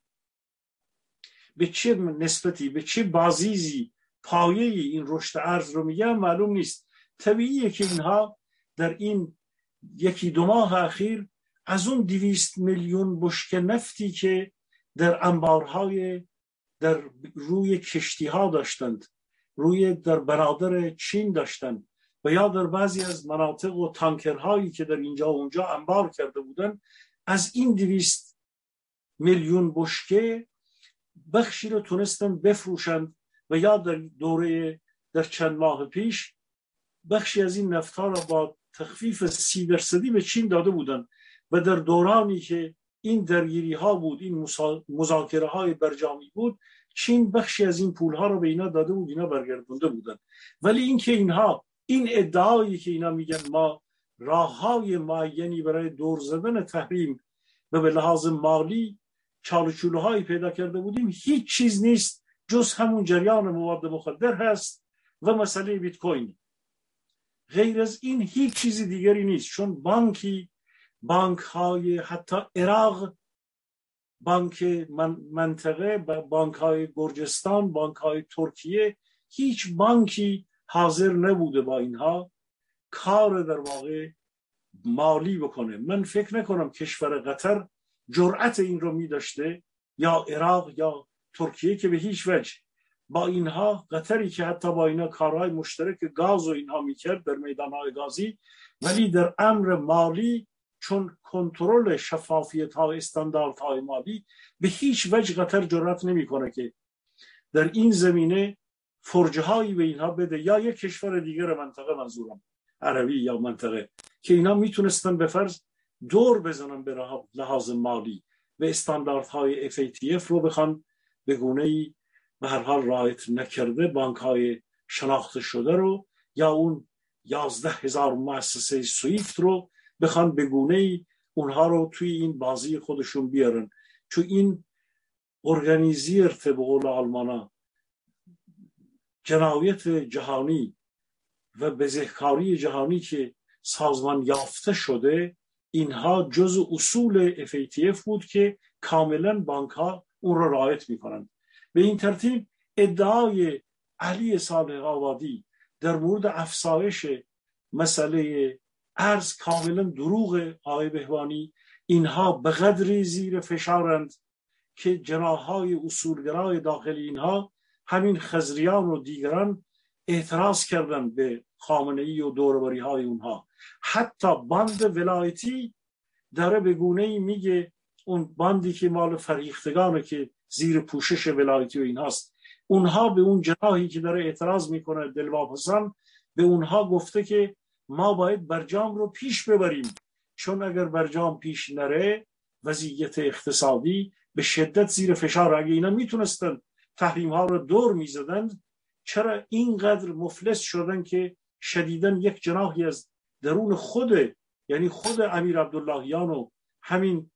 به چه نسبتی به چه بازیزی پایه این رشد ارز رو میگم معلوم نیست. طبیعیه که اینها در این یکی دو ماه اخیر از اون دویست میلیون بشک نفتی که در انبارهای در روی کشتی ها داشتند روی در برادر چین داشتند و یا در بعضی از مناطق و تانکرهایی که در اینجا و اونجا انبار کرده بودند از این دویست میلیون بشکه بخشی رو تونستن بفروشند و یا در دوره در چند ماه پیش بخشی از این نفتها را با تخفیف سی درصدی به چین داده بودند و در دورانی که این درگیری ها بود این مذاکره های برجامی بود چین بخشی از این پول ها رو به اینا داده بود اینا برگردونده بودن. ولی اینکه اینها این ادعایی که اینا میگن ما راه های معینی برای دور زدن تحریم و به لحاظ مالی چالچوله پیدا کرده بودیم هیچ چیز نیست جز همون جریان مواد مخدر هست و مسئله بیت کوین غیر از این هیچ چیز دیگری نیست چون بانکی بانک های حتی عراق بانک منطقه بانک های گرجستان بانک های ترکیه هیچ بانکی حاضر نبوده با اینها کار در واقع مالی بکنه. من فکر نکنم کشور قطر جرأت این رو می داشته یا عراق یا ترکیه که به هیچ وجه. با اینها قطری که حتی با اینها کارهای مشترک گاز و اینها می‌کرد در میدانهای گازی ولی در امر مالی چون کنترل شفافیت ها استاندارد های مالی به هیچ وجه قطر جرات نمی‌کنه که در این زمینه فرجه هایی به اینها بده یا یک کشور دیگر منطقه منظورم عربی یا منطقه که اینا می‌تونستن به فرض دور بزنن به لحاظ مالی به استانداردهای FATF رو بخوان به گونه ای به هر حال رایت نکرده بانک های شناخته شده رو یا اون یازده هزار مؤسسه سویفت رو بخوان به گونه ای اونها رو توی این بازی خودشون بیارن. چون این ارگانیزیرت به قول آلمانا جنایت جهانی و بزهکاری جهانی که سازمان یافته شده اینها جز اصول FATF بود که کاملا بانک ها اون رو رعایت می‌کنند. به این ترتیب ادعای علی صالح آبادی در مورد افسایش مسئله ارز کاملا دروغ آقای بهوانی اینها به قدری زیر فشارند که جناهای اصولگرای داخل اینها همین خزریان و دیگران اعتراض کردند به خامنه ای و دوربری های اونها. حتی باند ولایتی داره به گونه ای میگه اون باندی که مال فریختگانه که زیر پوشش ولایتی و اینهاست. اونها به اون جناهی که داره اعتراض می‌کنه دلواپسان به اونها گفته که ما باید برجام رو پیش ببریم. چون اگر برجام پیش نره وضعیت اقتصادی به شدت زیر فشار. اگه اینا می‌تونستن تحریم ها رو دور می‌زدند. چرا اینقدر مفلس شدن که شدیدن یک جناحی از درون خود یعنی خود امیر عبداللهیان و همین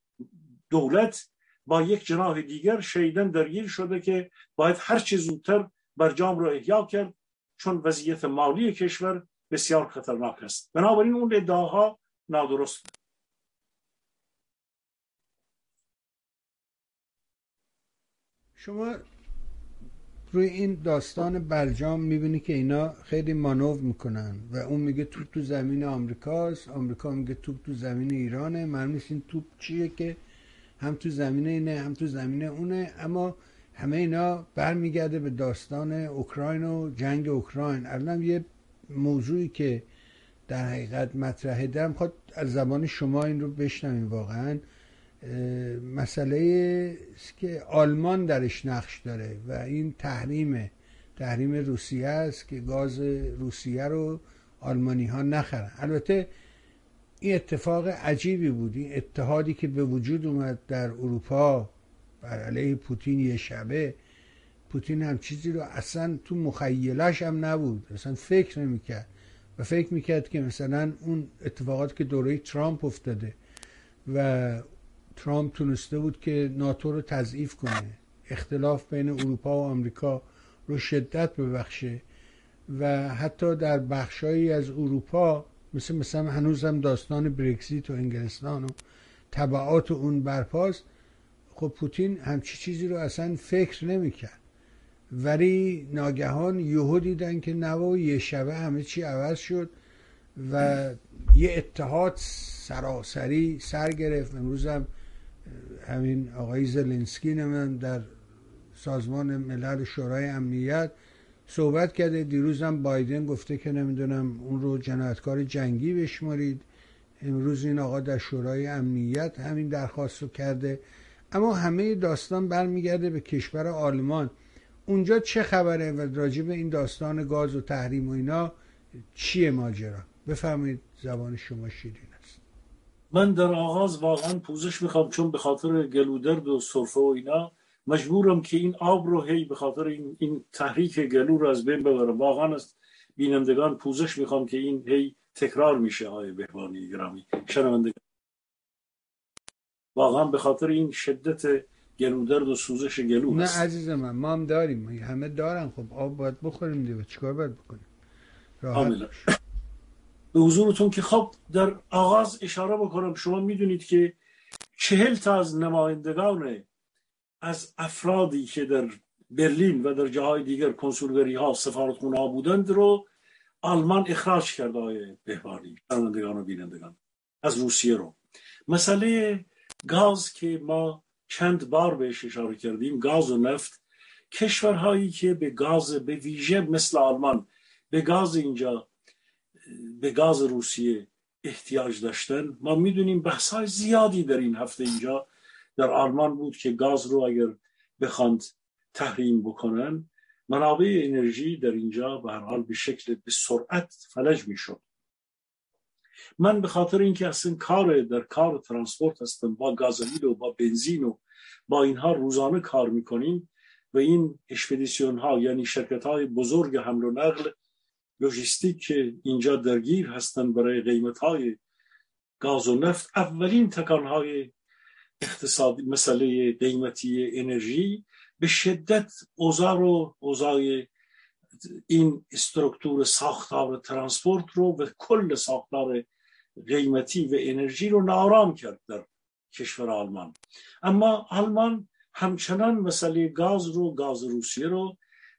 دولت با یک جناح دیگر شیدن درگیر شده که باید هر چه زودتر برجام رو احیا کرد چون وضعیت مالی کشور بسیار خطرناک است. بنابراین اون ادعاها نادرست. شما روی این داستان برجام می‌بینی که اینا خیلی مانور می‌کنن و اون میگه توپ تو زمین آمریکاست آمریکا میگه توپ تو زمین ایرانه معلوم این توپ چیه که هم تو زمینه اینه هم تو زمینه اونه. اما همه اینا برمیگرده به داستان اوکراین و جنگ اوکراین. الان یه موضوعی که در حقیقت مطرحه. دارم خواهد از زبان شما این رو بشنویم واقعا. مسئله که آلمان درش نقش داره و این تحریم تحریم روسیه است که گاز روسیه رو آلمانی ها نخرن. البته این اتفاق عجیبی بود. این اتحادی که به وجود اومد در اروپا بر علیه پوتین یه شبه پوتین هم چیزی رو اصلا تو مخیلش هم نبود. اصلا فکر نمی‌کرد. و فکر می‌کرد که مثلا اون اتفاقات که دوره ترامپ افتاده و ترامپ تونسته بود که ناتو رو تضعیف کنه. اختلاف بین اروپا و آمریکا رو شدت ببخشه و حتی در بخشایی از اروپا مثل مثلا هنوزم داستان برکزیت و انگلستان و طبعات اون برپاست خب پوتین همچی چیزی رو اصلا فکر نمی‌کرد. ولی ناگهان یهو دیدن که نوا یه شبه همه چی عوض شد و یه اتحاد سراسری سر گرفت. امروز هم همین آقای زلنسکی من در سازمان ملل شورای امنیت صحبت کرده. دیروز هم بایدن گفته که نمی‌دونم اون رو جنایتکار جنگی بشمارید. امروز این آقا در شورای امنیت همین درخواست رو کرده. اما همه داستان برمیگرده به کشور آلمان. اونجا چه خبره و راجع به این داستان گاز و تحریم و اینا چیه ماجرا؟ بفرمایید زبان شما شیرین. من در آغاز واقعا پوزش می‌خوام چون به خاطر گلودرد و سرفه و اینا مجبورم که این آب رو هی به خاطر این, این تحریک گلو رو از بین ببرم. واقعا است بینندگان پوزش می‌خوام که این هی تکرار میشه های بهبانی گرامی. شنوندگان. واقعا به خاطر این شدت گلودرد و سوزش گلو نه عزیز من ما هم داریم. همه دارن. خب آب باید بخوریم دیگه. چیکار باید بکنیم؟ به حضورتون که خب در آغاز اشاره بکنم شما می‌دونید که چهل تا از نمایندگان از افرادی که در برلین و در جاهای دیگر کنسولگری ها سفارتخونه ها بودند رو آلمان اخراج کرده های بهبانی شنوندگان و بینندگان از روسیه رو. مسئله گاز که ما چند بار بهش اشاره کردیم گاز و نفت کشورهایی که به گاز به ویژه مثل آلمان به گاز اینجا به گاز روسیه احتیاج داشتن. ما می‌دونیم بحث های زیادی در این هفته اینجا در آلمان بود که گاز رو اگر بخواند تحریم بکنن منابع انرژی در اینجا به هر حال به شکل به سرعت فلج می‌شد. من به خاطر اینکه اصلا کار در کار ترانسپورت هستم با گازوئیل و با بنزین و با اینها روزانه کار می‌کنیم و این اشپدیسیون ها یعنی شرکت های بزرگ حمل و نقل لوجستیک که اینجا درگیر هستند برای قیمت های گاز و نفت. اولین تکان های اقتصادی مسئله قیمتی انرژی به شدت اوضاع رو اوضاع این structure ساختار transport رو و کل ساختار قیمتی و انرژی رو ناآرام کرد در کشور آلمان. اما آلمان همچنان مسئله گاز رو گاز روسیه رو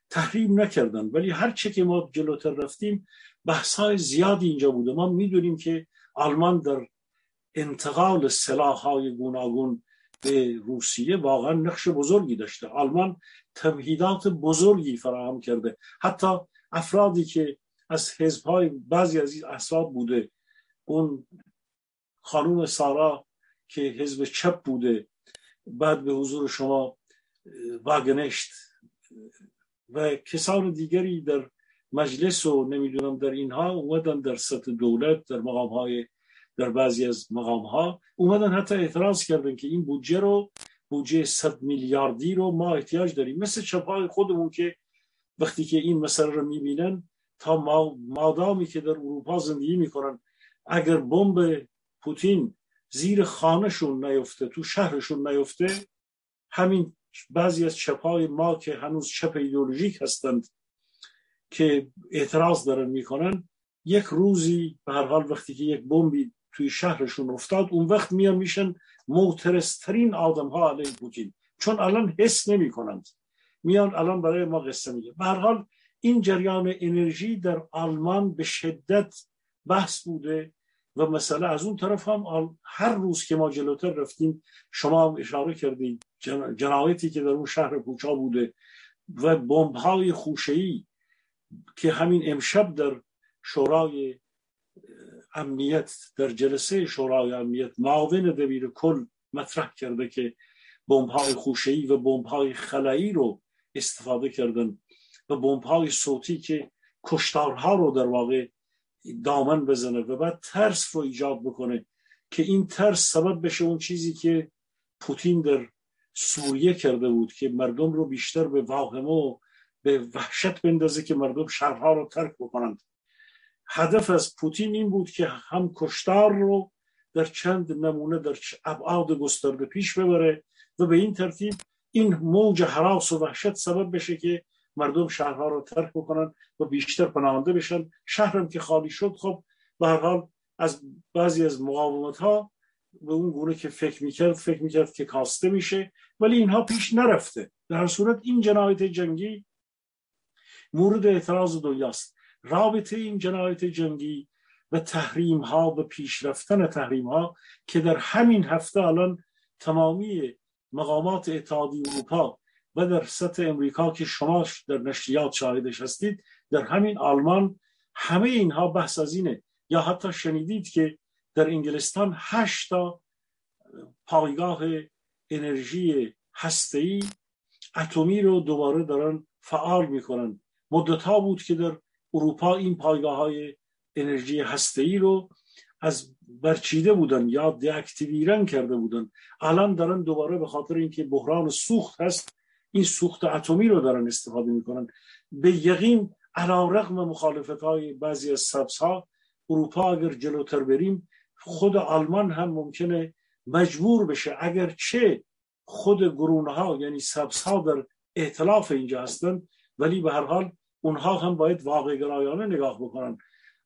تحریم نکردن. ولی هر چه که ما جلوتر رفتیم بحث های زیادی اینجا بوده. ما می‌دونیم که آلمان در انتقال سلاح های گوناگون به روسیه واقعا نقش بزرگی داشته. آلمان تمهیدات بزرگی فراهم کرده. حتی افرادی که از حزب های بعضی از این احزاب بوده. اون خانوم سارا که حزب چپ بوده بعد به حضور شما واگنشت و کسان دیگری در مجلس و نمی‌دونم در اینها اومدن در سطح دولت در مقام های در بعضی از مقام ها اومدن حتی اعتراض کردن که این بودجه رو بودجه صد میلیاردی رو ما احتیاج داریم. مثل چپای خودمون که وقتی که این مسئله رو می‌بینن تا مادامی که در اروپا زندگی می‌کنن اگر بمب پوتین زیر خانهشون نیفته تو شهرشون نیفته همین بعضی از چپای ما که هنوز چپ ایدولوژیک هستند که اعتراض دارن می‌کنن یک روزی به هر حال وقتی که یک بمبی توی شهرشون افتاد اون وقت میان میشن معترضترین آدم ها علیه پوتین. چون الان حس نمی کنند میان الان برای ما قصه میگه. به هر حال این جریان انرژی در آلمان به شدت بحث بوده و مسئله از اون طرف هم هر روز که ما جلوتر رفتیم شما هم اشاره کردید جنایتی که در اون شهر کوچا بوده و بمب های خوشه‌ای که همین امشب در شورای امنیت در جلسه شورای امنیت معاون دبیر کل مطرح کرده که بمب های خوشه‌ای و بمب های خلایی رو استفاده کردن و بمب های صوتی که کشتارها رو در واقع دامن بزنه و بعد ترس رو ایجاد بکنه که این ترس سبب بشه اون چیزی که پوتین در سوریه کرده بود که مردم رو بیشتر به واهمه و به وحشت بندازه که مردم شهرها رو ترک بکنند. هدف از پوتین این بود که هم کشتار رو در چند نمونه در ابعاد گسترده پیش ببره و به این ترتیب این موج حراس و وحشت سبب بشه که مردم شهرها رو ترک بکنن و بیشتر پناهنده بشن. شهرم که خالی شد خب به هر حال از بعضی از مقاومت ها به اون گونه که فکر می‌کرد فکر می‌کرد که کاسته میشه ولی اینها پیش نرفته. در صورت این جنایت جنگی مورد اعتراض دنیاست. رابطه این جنایت جنگی و تحریم ها و پیشرفتن تحریم ها که در همین هفته الان تمامی مقامات اتحادی اروپا و در سطح امریکا که شما در نشریات شاهدش هستید در همین آلمان همه اینها بحث از اینه. یا حتی شنیدید که در انگلستان هشتا پایگاه انرژی هسته‌ای اتمی رو دوباره دارن فعال می‌کنن. مدت ها بود که در اروپا این پایگاه های انرژی هسته‌ای رو از برچیده بودن یا دیاکتیویرن کرده بودن. الان دارن دوباره به خاطر اینکه بحران سوخت هست این سوخت اتمی رو دارن استفاده می‌کنن. به یقین علا رقم مخالفت های بعضی از سبس ها اروپا اگر جلوتر بریم خود آلمان هم ممکنه مجبور بشه. اگر چه خود گرونه ها یعنی سبس ها در اعتلاف اینجا هستن ولی به هر حال اونها هم باید واقع گرایانه نگاه بکنن.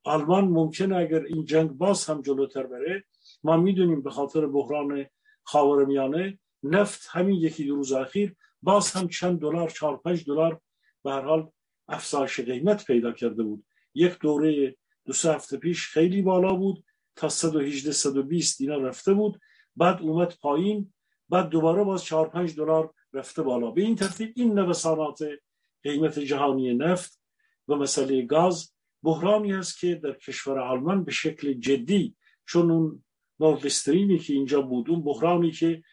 آلمان ممکنه اگر این جنگ باز هم جلوتر بره ما می‌دونیم به خاطر بحران خاورمیانه نفت همین یکی دو روز اخیر باز هم چند دلار چهار پنج دلار به هر حال افزایش قیمت پیدا کرده بود. یک دوره دو سه هفته پیش خیلی بالا بود. تا 118 120 اینا رفته بود. بعد اومد پایین. بعد دوباره باز 4 5 دلار رفته بالا. به این ترتیب این نوسانات قیمت جهانی نفت و مسئله گاز بحرانی است که در کشور آلمان به شکل جدی چون اون نوردسترینی که اینجا بود اون بحرانی که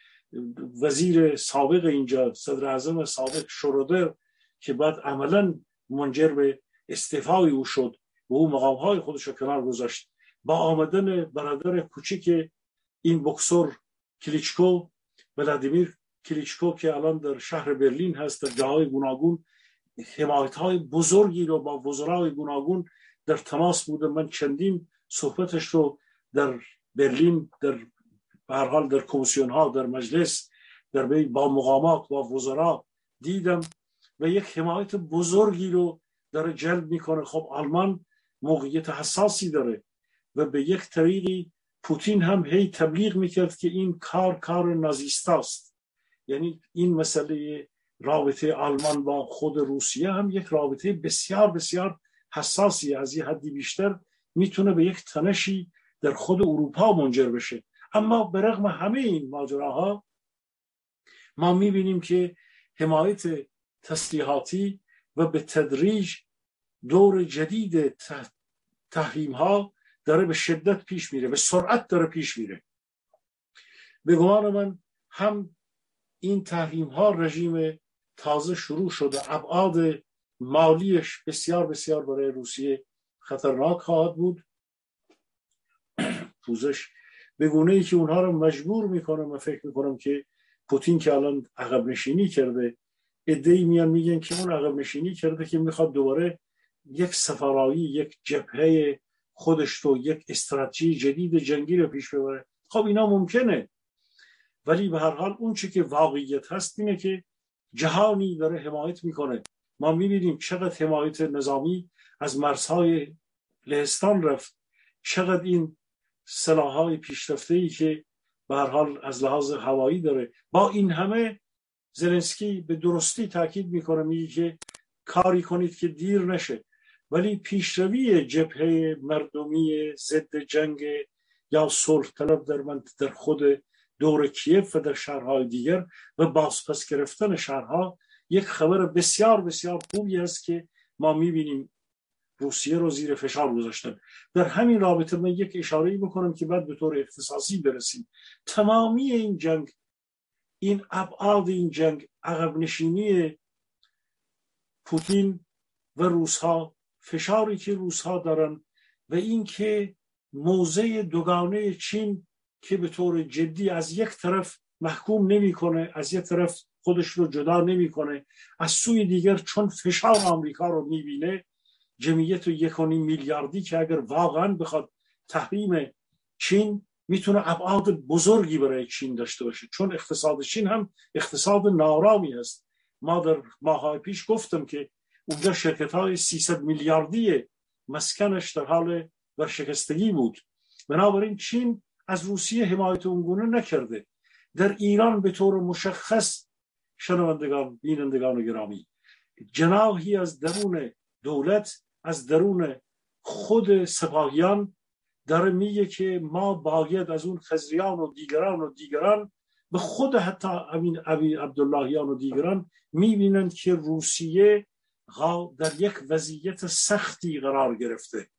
وزیر سابق اینجا صدر اعظم سابق شرودر که بعد عملا منجر به استعفای او شد و او مقام های خودش رو کنار گذاشت. با آمدن برادر کوچیک این بکسور کلیچکو ولادیمیر کلیچکو که الان در شهر برلین هست در جاهای گوناگون حمایت های بزرگی رو با وزرای گوناگون در تماس بوده. من چندین صحبتش رو در برلین در هر حال در کمیسیون ها در مجلس در با مقامات با وزرا دیدم و یک حمایت بزرگی رو داره جلب می‌کنه. خب آلمان موقعیت حساسی داره. و به یک طریقی پوتین هم هی تبلیغ می‌کرد که این کار کار نازیستاست یعنی این مسئله رابطه آلمان با خود روسیه هم یک رابطه بسیار بسیار حساسی از یه حدی بیشتر می‌تونه به یک تنشی در خود اروپا منجر بشه. اما به رغم همه این ماجراها ما می‌بینیم که حمایت تسلیحاتی و به تدریج دور جدید تحریم ها داره به شدت پیش میره به سرعت داره پیش میره. به گمان من هم این تحریم ها رژیم تازه شروع شده ابعاد مالیش بسیار بسیار برای روسیه خطرناک خواهد بود. پوزش به گونه ای که اونها رو مجبور می‌کنه من فکر می‌کنم که پوتین که الان عقب نشینی کرده ادهی میان میگن که اون عقب نشینی کرده که می‌خواد دوباره یک سفرایی یک جبهه خودش رو یک استراتژی جدید جنگی رو پیش ببره. خب اینا ممکنه. ولی به هر حال اون چی که واقعیت هست اینه که جهانی داره حمایت می‌کنه. ما می‌بینیم چقدر حمایت نظامی از مرزهای لهستان رفت. چقدر این سلاحهای پیشرفته ای که به هر حال از لحاظ هوایی داره. با این همه زلنسکی به درستی تاکید می‌کنه میگه که کاری کنید که دیر نشه. ولی پیشروی جبهه مردمی ضد جنگ یا صلح طلب در من در خود دور کیف و در شهرهای دیگر و بازپس گرفتن شهرها یک خبر بسیار بسیار خوبی است که ما می‌بینیم. روسیه رو زیر فشار گذاشتن در همین رابطه من یک اشاره بکنم که بعد به طور اختصاصی برسیم. تمامی این جنگ این ابعاد این جنگ عقب نشینی پوتین و روسها فشاری که روسها دارن و اینکه موضع دوگانه چین که به طور جدی از یک طرف محکوم نمی‌کنه از یک طرف خودش رو جدا نمی‌کنه از سوی دیگر چون فشار آمریکا رو می‌بینه جمعیت یک میلیاردی که اگر واقعا بخواد تحریم چین می‌تونه ابعاد بزرگی برای چین داشته باشه. چون اقتصاد چین هم اقتصاد نارامی است ما در ماهای پیش گفتم که اونجا شرکت های 300 میلیاردی مسکنش در حال ورشکستگی بود. بنابراین چین از روسیه حمایت اونگونه نکرده. در ایران به طور مشخص شنوندگان بینندگان گرامی جناحی از درون دولت از درون خود سپاهیان داره میگه که ما باید از اون خزریان و دیگران و دیگران به خود حتی امین ابی عبداللهیان و دیگران می‌بینند که روسیه در یک وضعیت سختی قرار گرفته.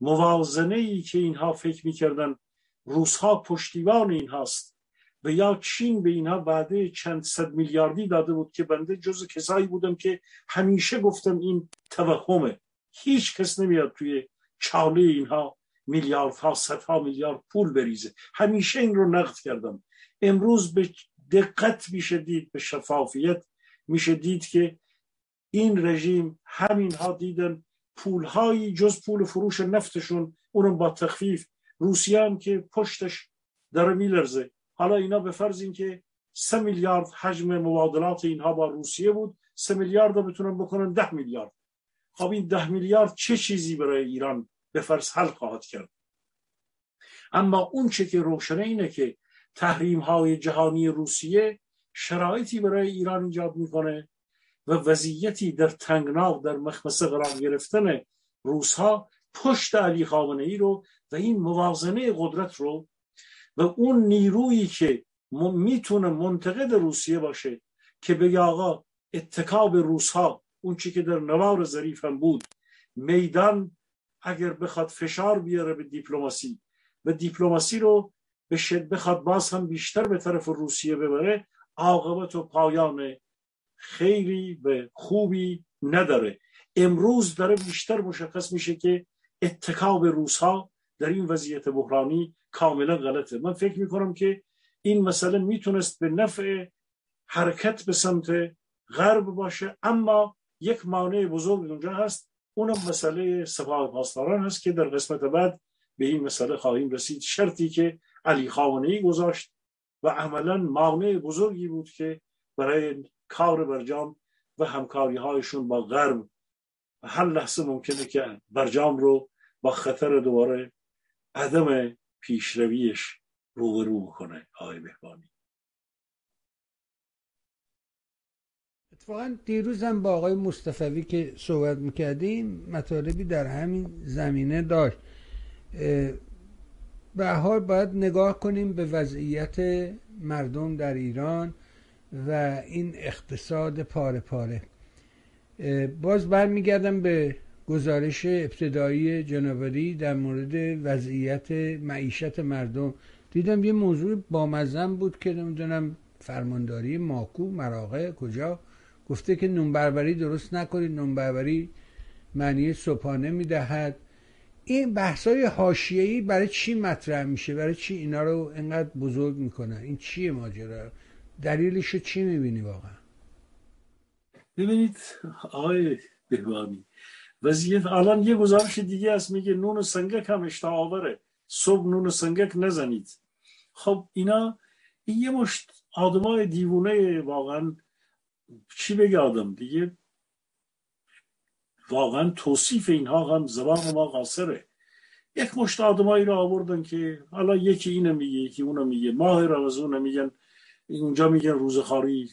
موازنه ای که اینها فکر می‌کردن روسها پشتیبان این هاست و یا چین به اینها بعده چند صد میلیاردی داده بود که بنده جز کسایی بودم که همیشه گفتم این توهمه. هیچ کس نمیاد توی چاله اینها میلیاردها صدها میلیارد پول بریزه. همیشه این رو نقد کردم. امروز به دقت میشه دید به شفافیت میشه دید که این رژیم همینها دیدن پولهایی جز پول فروش نفتشون اونم با تخفیف. روسیه هم که پشتش داره میلرزه. حالا اینا به فرض اینکه سه میلیارد حجم مبادلات اینها با روسیه بود سه میلیارد رو بتونن بکنن ده میلیارد. خب این ده میلیارد چه چیزی برای ایران به فرض حل خواهد کرد؟ اما اون چه که روشنه اینه که تحریم های جهانی روسیه شرایطی برای ایران ایجاد می‌کنه و وضعیتی در تنگنا در مخمسه قرار گرفتن روسها پشت علی خامنه ای رو و این موازنه قدرت رو و اون نیرویی که می‌تونه منتقد روسیه باشه که بگه آقا اتکاب روسها اون چی که در نوار ظریف هم بود میدان اگر بخواد فشار بیاره به دیپلماسی و دیپلماسی رو بخواد باز هم بیشتر به طرف روسیه ببره عاقبت و پایان خیلی به خوبی نداره. امروز داره بیشتر مشخص میشه که اتکاب روس ها در این وضعیت بحرانی کاملا غلطه. من فکر می‌کنم که این مسئله می‌تونست به نفع حرکت به سمت غرب باشه اما یک مانع بزرگ اونجا هست. اونم مسئله سپاه پاسداران هست که در قسمت بعد به این مسئله خواهیم رسید. شرطی که علی خامنه گذاشت و عملا مانع بزرگی بود که برای کار برجام و همکاری هایشون با غرب هر لحظه ممکنه که برجام رو با خطر دوباره عدم پیشرویش روبرو کنه آقای بهبانی اتفاقا دیروزم با آقای مصطفوی که صحبت می‌کردیم مطالبی در همین زمینه داشت. به حال باید نگاه کنیم به وضعیت مردم در ایران. و این اقتصاد پاره پاره. باز برمیگردم به گزارش ابتدایی جنوبری در مورد وضعیت معیشت مردم. دیدم یه موضوع بامزن بود که نمی‌دونم فرمانداری ماکو مراغه کجا؟ گفته که نونبربری درست نکنید نونبربری معنی صبحانه می‌دهد. این بحثای حاشیه‌ای برای چی مطرح میشه؟ برای چی اینا رو انقدر بزرگ می‌کنن؟ این چیه ماجرا؟ دلیلش چی می‌بینی واقعا؟ ببینید آقای بهبانی وضعیت الان یه گزارش دیگه است میگه نون سنگک هم اشتها آوره صبح نون سنگک نزنید. خب اینا این یه مشت آدمای دیوونه واقعا. چی بگه آدم؟ دیگه واقعا توصیف اینها هم زبان ما قاصره. یک مشت آدمایی رو آوردن که حالا یکی اینو میگه یکی اونو میگه ماه رمزون میگن. اینجا میگن روزخاری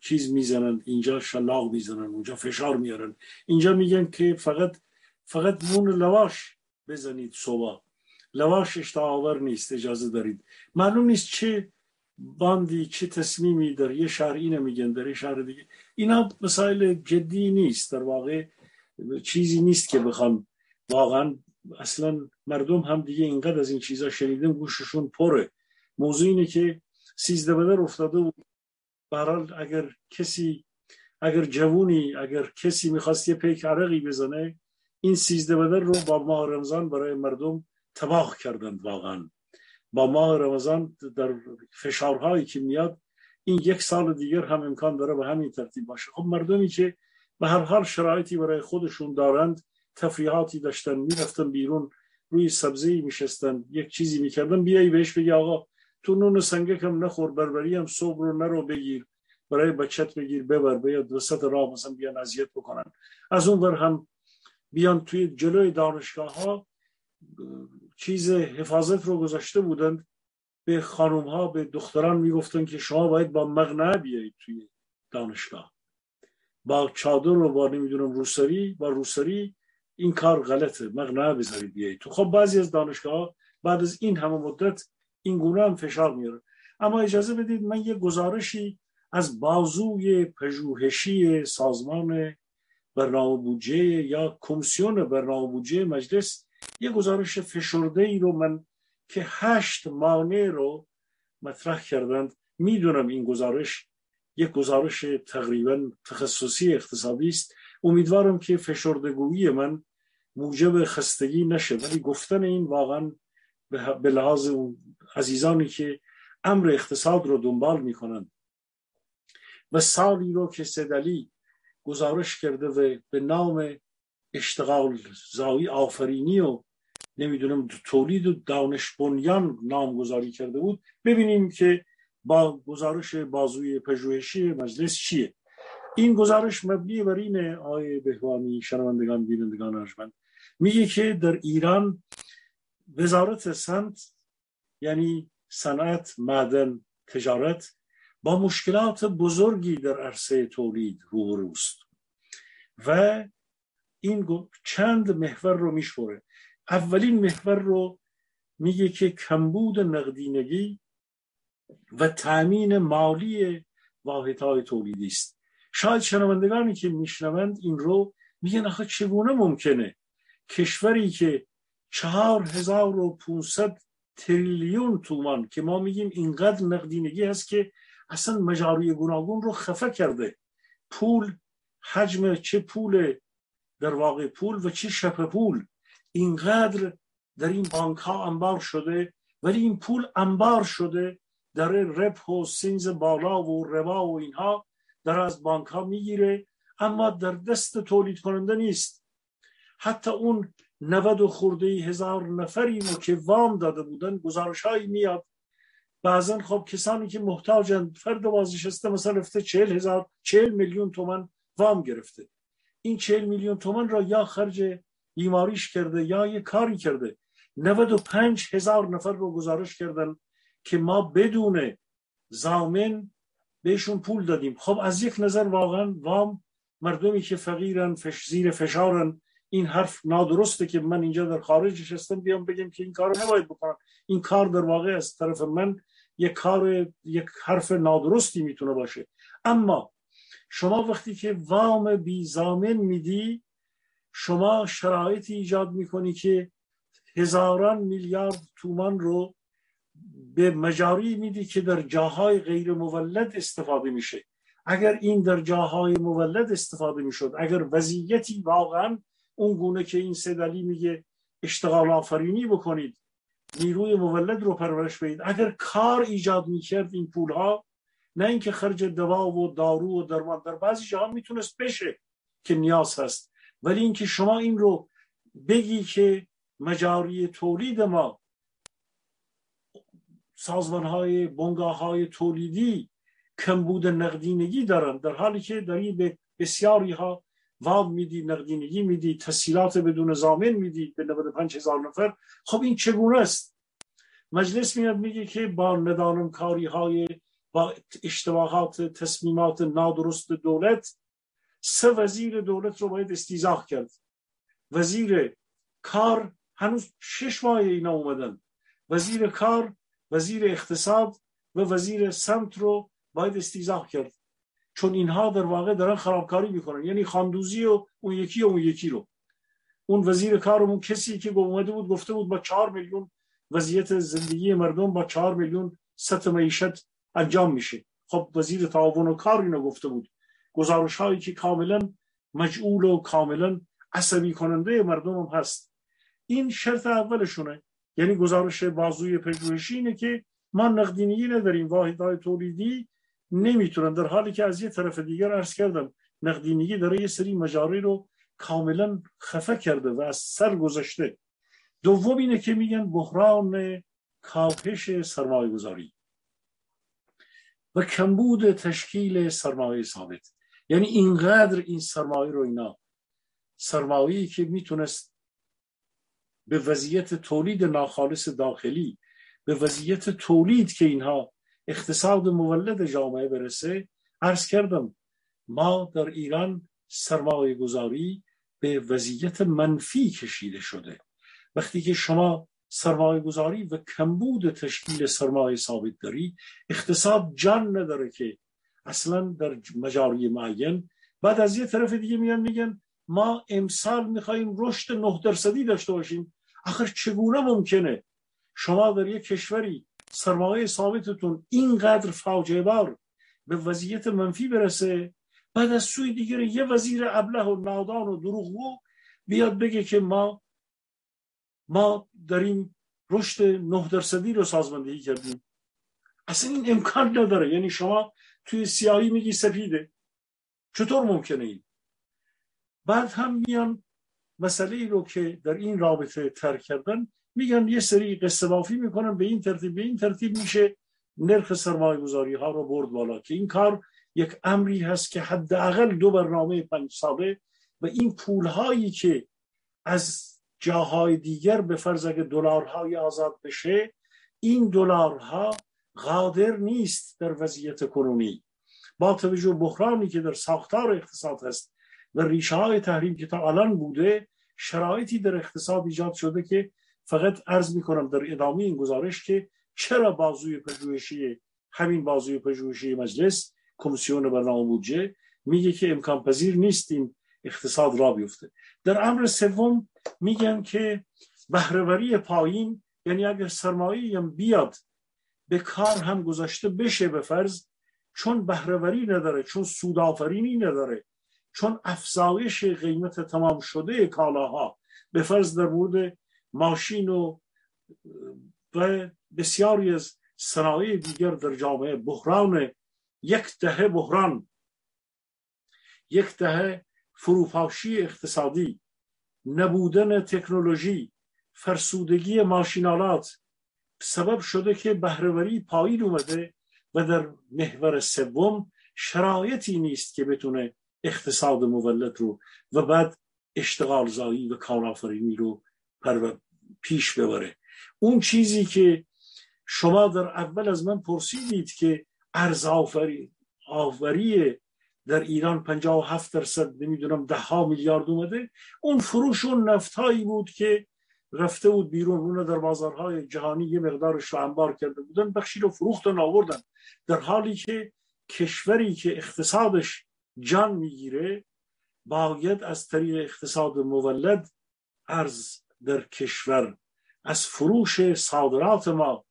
چیز می‌زنن اینجا شلاق می‌زنن اونجا فشار میارن. اینجا میگن که فقط فقط مون لواش بزنید صبح. لواش اشتها نیست اجازه دارید. معلوم نیست چه باندی چه تصمیمی در یه شهر اینو میگن در یه شهر دیگه. اینا مسائل جدی نیست. در واقع چیزی نیست که بخوان واقعا اصلا مردم هم دیگه اینقدر از این چیزا شنیدن گوششون پره. موضوع اینه که سیزده بدر افتاده بود برحال اگر کسی اگر جوونی اگر کسی می‌خواست یه پیک عرقی بزنه این سیزده بدر رو با ماه رمضان برای مردم تباه کردند واقعا. با ماه رمضان در فشارهایی که میاد این یک سال دیگر هم امکان داره به همین ترتیب باشه. خب مردمی که به هر حال شرایطی برای خودشون دارند تفریحاتی داشتن می‌رفتن بیرون روی سبزی میشستن یک چیزی می‌کردن بیایی بهش بگی آقا تو نون سنگک هم نخور بربری هم صبح رو نرو بگیر برای بچت بگیر ببر بیاد وسط راه مثلا بیان اذیت بکنن. از اون بر هم بیان توی جلوی دانشگاه ها چیز حفاظت رو گذاشته بودند. به خانم ها به دختران می‌گفتن که شما باید با مغنه بیایید توی دانشگاه. با چادر رو با نمی‌دونم روسری با روسری این کار غلطه. مقنعه بذارید بیایید. تو خب بعضی از دانشگاه بعد از این همه مدت این گونه هم فشار میاره. اما اجازه بدید من یه گزارشی از بازوی پژوهشی سازمان برنامه بودجه یا کمیسیون برنامه بودجه مجلس یه گزارش فشرده ای رو من که هشت مانع رو مطرح کردند. می‌دونم این گزارش یک گزارش تقریبا تخصصی اقتصادی است. امیدوارم که فشردگویی من موجب خستگی نشه. ولی گفتن این واقعا به لحاظ اون عزیزانی که امر اقتصاد رو دنبال می‌کنند و سالی رو که سدلی گزارش کرده و به نام اشتغال زایی آفرینی و نمی‌دونم تولید و دانش بنیان نامگذاری کرده بود ببینیم که با گزارش بازوی پژوهشی مجلس چیه. این گزارش مبنی بر این آقای بهوانی شنوندگان بینندگان ارجمند. میگه که در ایران وزارت سنت یعنی صنعت معدن تجارت با مشکلات بزرگی در عرصه تولید روبروست و این چند محور رو میشوره. اولین محور رو میگه که کمبود نقدینگی و تأمین مالی واحدهای تولیدی است. شاید شنوندگانی که میشنوند این رو میگن آخه چگونه ممکنه؟ کشوری که چهار هزار و تریلیون تومان که ما میگیم اینقدر نقدینگی هست که اصلا مجاری گوناگون رو خفه کرده. پول حجم چه پول در واقع پول و چه شپ پول. اینقدر در این بانک ها انبار شده ولی این پول انبار شده. در رپ و سینز بالا و روا و اینها در از بانک ها می‌گیره اما در دست تولید کننده نیست. حتی اون نود و خورده هزار نفری رو که وام داده بودن گزارش هایی میاد. بعضا خب کسانی که محتاجند فرد بازنشسته مثلا رفته چهل هزار چهل میلیون تومن وام گرفته. این چهل میلیون تومن را یا خرج بیماریش کرده یا یه کاری کرده. 95 هزار نفر رو گزارش کردن که ما بدون زامن بهشون پول دادیم. خب از یک نظر واقعا وام مردمی که فقیرن فش زیر فشارن این حرف نادرسته که من اینجا در خارج نشستم بیام بگم که این کار نباید بکنم. این کار در واقع از طرف من یک کار یک حرف نادرستی می‌تونه باشه. اما شما وقتی که وام بی زامن میدی شما شرایطی ایجاد می‌کنی که هزاران میلیارد تومان رو به مجاری میدی که در جاهای غیر مولد استفاده میشه. اگر این در جاهای مولد استفاده می‌شد اگر وضعیتی واقعا اون گونه که این سدلی میگه اشتغال آفرینی بکنید نیروی مولد رو پرورش بدید. اگر کار ایجاد می‌کرد این پول ها نه اینکه خرج دوا و دارو و درمان در بعضی جاها می‌تونست بشه که نیاز هست. ولی اینکه شما این رو بگی که مجاری تولید ما سازمان های بنگاه های تولیدی کمبود نقدینگی دارن در حالی که داری به بسیاری ها وام میدی نقدینگی میدی تسهیلات بدون زامن میدی به 95 هزار نفر. خب این چگونه است؟ مجلس میاد میگه که با ندانم کاری های با اشتباهات تصمیمات نادرست دولت سه وزیر دولت رو باید استیزاح کرد. وزیر کار هنوز شش ماه اینا اومدن. وزیر کار وزیر اقتصاد و وزیر سمت رو باید استیزاح کرد. چون اینها در واقع دارن خرابکاری می‌کنن. یعنی خاندوزی و اون یکی و اون یکی رو. اون وزیر کارمون کسی که اومده بود گفته بود با چهار میلیون وضعیت زندگی مردم با چهار میلیون سطح معیشت انجام میشه. خب وزیر تعاون و کار اینو گفته بود. گزارش هایی که کاملا مجعول و کاملا عصبی کننده مردم هم هست. این شرط اولشونه. یعنی گزارش بازوی پژوهشی اینه که ما نقدینگی نداریم. واحدهای تولیدی نمی‌تونن در حالی که از یه طرف دیگر عرض کردم نقدینگی داره یه سری مجاری رو کاملا خفه کرده و از سر گذاشته دوم اینه که میگن بحران کاهش سرمایه گذاری و کمبود تشکیل سرمایه ثابت. یعنی اینقدر این سرمایه رو اینا سرمایه‌ای که می‌تونست به وضعیت تولید ناخالص داخلی به وضعیت تولید که اینها اقتصاد مولد جامعه برسه عرض کردم ما در ایران سرمایه گذاری به وضعیت منفی کشیده شده. وقتی که شما سرمایه گذاری و کمبود تشکیل سرمایه ثابت داری اقتصاد جان نداره که اصلا در مجاری معین. بعد از یه طرف دیگه میان میگن ما امسال میخواییم رشد نه درصدی داشته باشیم. آخر چگونه ممکنه؟ شما در یک کشوری سرمایه ثابتتون اینقدر فاجعه بار به وضعیت منفی برسه بعد از سوی دیگر یه وزیر ابله و نادان و دروغگو بیاد بگه که ما ما داریم رشد نه درصدی رو سازماندهی کردیم. اصلا این امکان نداره. یعنی شما توی سیاهی میگی سفیده چطور ممکنه این؟ بعد هم میان مسئله ای رو که در این رابطه ترک کردن میگن یه سری قصه بافی می‌کنن به این ترتیب به این ترتیب میشه نرخ سرمایه گذاری ها رو برد بالا که این کار یک امری هست که حداقل دو برنامه پنج ساله و این پول هایی که از جاهای دیگر به فرض اگه دلارهای آزاد بشه این دلارها قادر نیست در وضعیت کنونی. با توجه بحرانی که در ساختار اقتصاد هست و ریشه های تحریم که تا الان بوده شرایطی در اقتصاد ایجاد شده که فقط عرض می‌کنم در ادامه این گزارش که چرا بازوی پژوهشی همین بازوی پژوهشی مجلس کمیسیون برنامه بودجه میگه که امکان پذیر نیست این اقتصاد را بیفته. در امر سوم میگن که بهرهوری پایین یعنی اگر سرمایه هم بیاد به کار هم گذاشته بشه به فرض چون بهرهوری نداره چون سودآفرینی نداره چون افزایش قیمت تمام شده کالاها به فرض در مورد ماشین و و بسیاری از صنایع دیگر در جامعه بحران یک دهه بحران یک دهه فروپاشی اقتصادی نبودن تکنولوژی فرسودگی ماشینالات سبب شده که بهرهوری پایین اومده و در محور سوم شرایطی نیست که بتونه اقتصاد مولد رو و بعد اشتغال زایی و کارآفرینی رو پیش ببره. اون چیزی که شما در اول از من پرسیدید که ارز آفری در ایران 57 درصد نمی‌دونم ده ها میلیارد اومده. اون فروش اون نفتهایی بود که رفته بود بیرون. اون در بازارهای جهانی یه مقدارش رو انبار کرده بودن بخشی رو فروختن آوردن در حالی که کشوری که اقتصادش جان می‌گیره باید از طریق اقتصاد مولد ارز در کشور. از فروش صادرات ما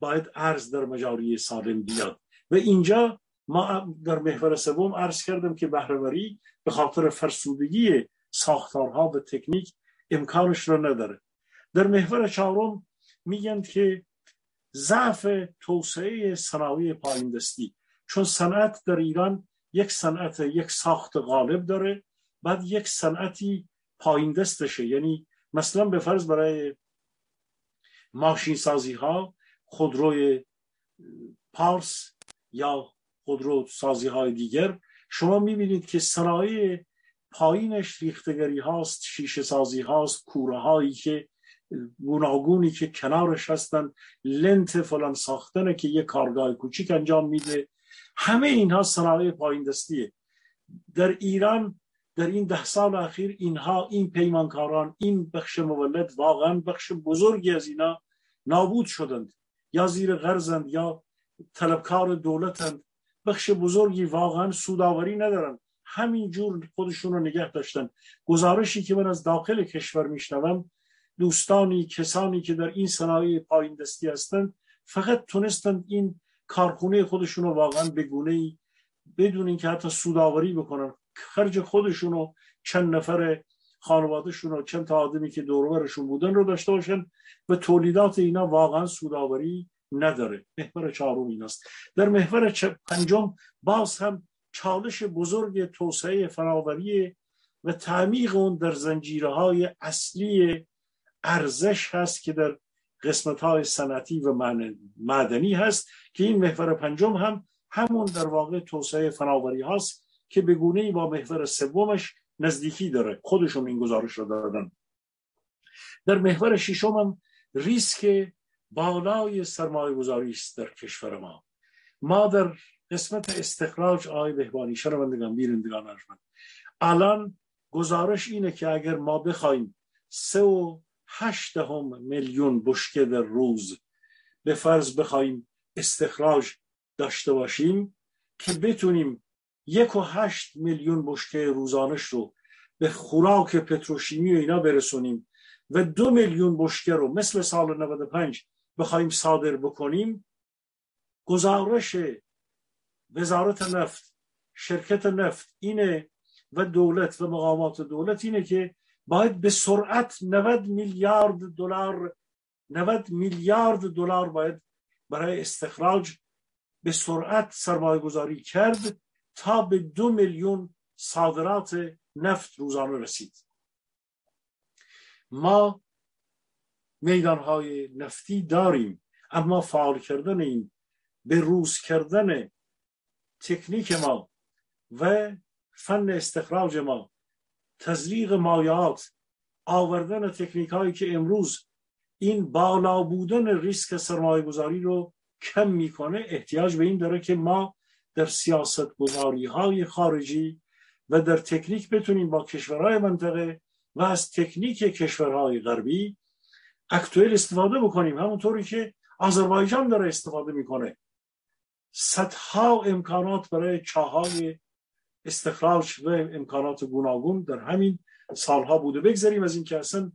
باید ارز در مجاری سالم بیاد. و اینجا ما در محور سوم عرض کردم که بهرهوری به خاطر فرسودگی ساختارها و تکنیک امکانش رو نداره. در محور چهارم میگن که ضعف توسعه صنایع پایین دستی. چون صنعت در ایران یک صنعت یک ساخت غالب داره بعد یک صنعتی پایین دستشه. یعنی مثلا به فرض برای ماشین سازی ها خودروی پارس یا خودرو سازی های دیگر شما می‌بینید که صنایع پایینش ریختگری هاست شیشه سازی هاست کوره هایی که گوناگونی که کنارش هستن لنت فلان ساختنه که یه کارگاه کوچیک انجام میده. همه اینها صنایع پایین دستیه. در ایران در این ده سال اخیر اینها این پیمانکاران این بخش مولد واقعا بخش بزرگی از اینا نابود شدند. یا زیر غرزند یا طلبکار دولتند. بخش بزرگی واقعا سوداوری ندارن همین جور خودشون رو نگه داشتن. گزارشی که من از داخل کشور میشنوم دوستانی کسانی که در این صنایع پایین دستی هستند فقط تونستند این کارخونه خودشون رو واقعا به گونه ای بدون اینکه حتی سوداوری بکنن. خرج خودشون رو چند نفر خانوادهشون و چند تا آدمی که دورورشون بودن رو داشته باشن و تولیدات اینا واقعا سوداوری نداره. محور چهارم این است. در محور پنجم باز هم چالش بزرگ توسعه فراوری و تعمیق اون در زنجیره های اصلی ارزش هست که در قسمت های سنتی و معدنی هست که این محور پنجم هم همون در واقع توسعه فناوری هست که به گونه با محور سومش نزدیکی داره. خودشون این گزارش رو دادن. در محور ششم هم ریسک بالای سرمایه گذاری است در کشور ما. ما در قسمت استخراج آقای بهبانی شنوندگان بیرندگان ارجمند الان گزارش اینه که اگر ما بخوایم سه و هشتهم میلیون بشکه در روز به فرض بخوایم استخراج داشته باشیم که بتونیم یک و هشت میلیون بشکه روزانش رو به خوراک پتروشیمی و اینا برسونیم و دو میلیون بشکه رو مثل سال 95 بخوایم صادر بکنیم گزارش وزارت نفت شرکت نفت اینه و دولت و مقامات دولت اینه که باید به سرعت 90 میلیارد دلار 90 میلیارد دلار باید برای استخراج به سرعت سرمایه گذاری کرد. تا به دو میلیون صادرات نفت روزانه رسید. ما میدان های نفتی داریم اما فعال کردن این به روز کردن تکنیک ما و فن استخراج ما تزریق مایات آوردن تکنیک هایی که امروز این بالا بودن ریسک سرمایه گذاری رو کم می‌کنه احتیاج به این داره که ما در سیاست گذاری های خارجی و در تکنیک بتونیم با کشورهای منطقه و از تکنیک کشورهای غربی اکتویل استفاده بکنیم. همونطوری که آذربایجان داره استفاده می‌کنه. صدها امکانات برای چاهای استخراج و امکانات گوناگون در همین سالها بوده. بگذاریم از اینکه اصلا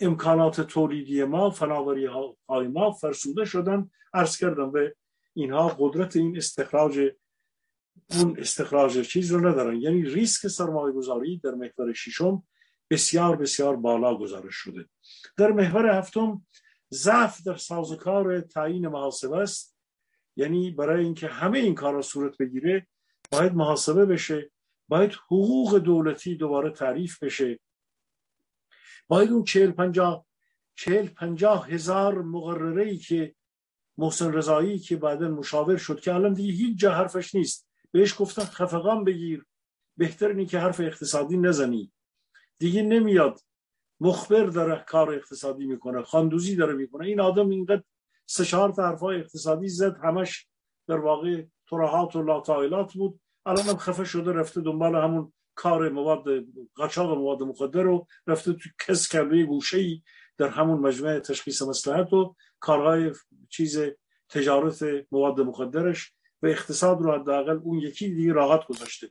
امکانات تولیدی ما فناوری های ما فرسوده شدن عرض کردم به اینها قدرت این استخراج اون استخراج چیز رو ندارن. یعنی ریسک سرمایه گذاری در محور ششم بسیار بسیار بالا گزارش شده. در محور هفتم ضعف در سازوکار تعیین محاسبه است. یعنی برای اینکه همه این کارا صورت بگیره باید محاسبه بشه باید حقوق دولتی دوباره تعریف بشه. باید اون چهل پنجاه چهل پنجاه هزار مقرره ای که محسن رضایی که بعدا مشاور شد که الان دیگه هیچ جا حرفش نیست. بهش گفتن خفقان بگیر. بهتر اینی که حرف اقتصادی نزنی. دیگه نمیاد. مخبر داره کار اقتصادی می‌کنه. خاندوزی داره می‌کنه. این آدم اینقدر سه چهار حرفای اقتصادی زد. همش در واقع ترهات و لاتایلات بود. الان هم خفه شده رفته دنبال همون کار مواد قاچاق مواد مخدر رو رفته تو کس کرده گوشه در همون مجمع تشخیص مسلحت و کارهای چیز تجارت مواد مخدرش و اقتصاد رو حداقل اون یکی دیگه راحت گذاشته.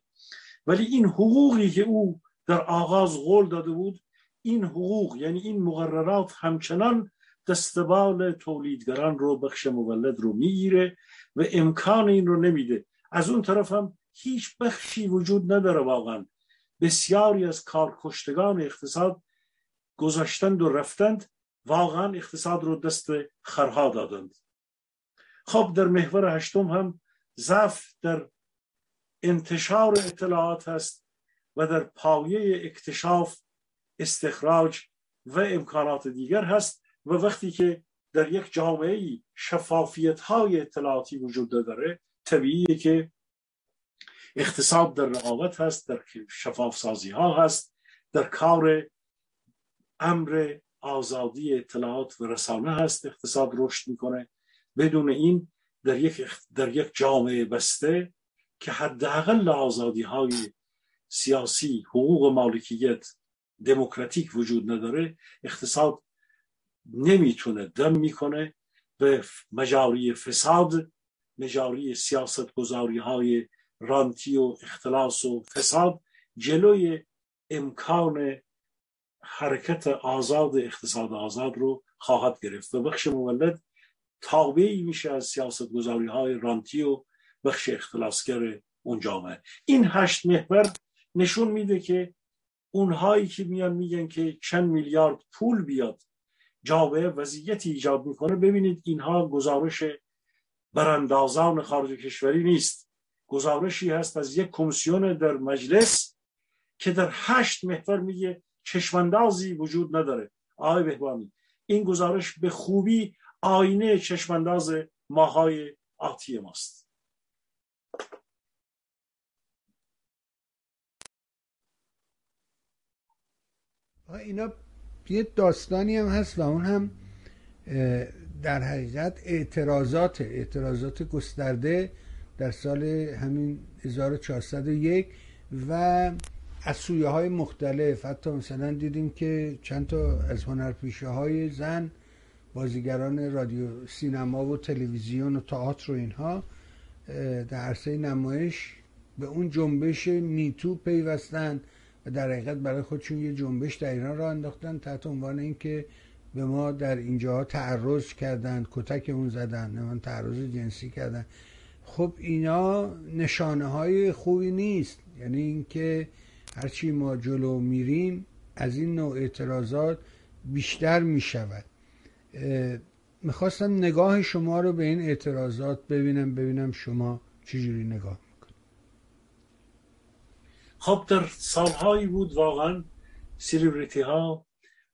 ولی این حقوقی که او در آغاز قول داده بود این حقوق یعنی این مقررات همچنان دستبال تولیدگران رو بخش مولد رو می‌گیره و امکان این رو نمیده. از اون طرف هم هیچ بخشی وجود نداره واقعا. بسیاری از کارکشتگان اقتصاد گذاشتند و رفتند واقعا اقتصاد رو دست خرها دادند. خب در محور هشتم هم ضعف در انتشار اطلاعات هست و در پایه اکتشاف استخراج و امکانات دیگر هست و وقتی که در یک جامعه شفافیت های اطلاعاتی وجود داره طبیعیه که اقتصاد در رقابت هست در شفاف سازی ها هست در کار امر آزادی اطلاعات و رسانه هست اقتصاد رشد می‌کنه. بدون این در یک, در یک جامعه بسته که حداقل آزادی های سیاسی حقوق مالکیت دموکراتیک وجود نداره اقتصاد نمی‌تونه دم می‌کنه به مجاری فساد مجاری سیاست گذاری های رانتی و اختلاس و فساد جلوی امکان حرکت آزاد اقتصاد آزاد رو خواهد گرفت. و بخش مولد تابعی میشه از سیاست گذاری های رانتی و بخش اختلاسگر اون جامعه این هشت محور نشون میده که اونهایی که میان میگن که چند میلیارد پول بیاد جامعه وضعیتی ایجاد می‌کنه ببینید اینها گزارش براندازان خارج کشوری نیست. گزارشی هست از یک کمیسیون در مجلس که در هشت محور میگه چشماندازی وجود نداره. آقای بهبانی این گزارش به خوبی آینه چشمانداز ماهای آتی ماست. اینا یه داستانی هم هست و اون هم در حقیقت اعتراضات اعتراضات گسترده در سال همین 1401 و از سویه های مختلف. حتی مثلا دیدیم که چند تا از هنرپیشه های زن بازیگران رادیو سینما و تلویزیون و تئاتر و اینها در عرصه نمایش به اون جنبش میتو پیوستن و در حقیقت برای خودشون یه جنبش در ایران را انداختن تحت عنوان اینکه به ما در اینجا تعرض کردن کتک اون زدن نه تعرض جنسی کردن خب اینا نشانه های خوبی نیست. یعنی اینکه هرچی ما جلو میریم از این نوع اعتراضات بیشتر می‌شود. می‌خواستم نگاه شما رو به این اعتراضات ببینم ببینم شما چجوری نگاه می‌کنید. خب در سالهایی بود واقعا سیلیبریتی ها